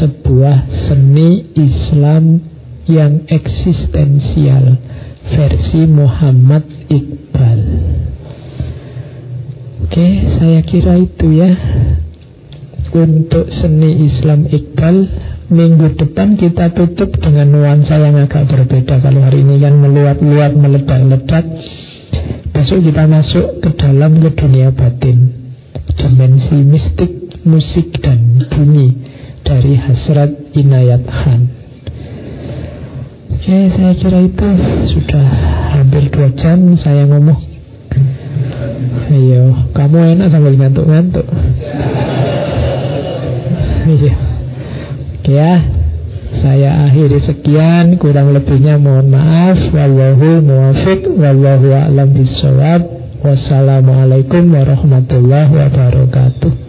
sebuah seni Islam yang eksistensial versi Muhammad Iqbal. Oke, saya kira itu ya. Untuk seni Islam Iqbal Minggu depan kita tutup dengan nuansa yang agak berbeda. Kalau hari ini kan meluap-luap, meledak-ledak Besok kita masuk ke dalam ke dunia batin. Dimensi mistik, musik dan bunyi Dari Hasrat Inayat Khan. Oke, saya kira itu. Sudah hampir dua jam saya ngomong Ayo, kamu enak sambil ngantuk-ngantuk Iya Ya, saya akhiri sekian, kurang lebihnya mohon maaf. Wallahu muwafiq, wallahu a'lam bishawab. Wassalamualaikum warahmatullahi wabarakatuh.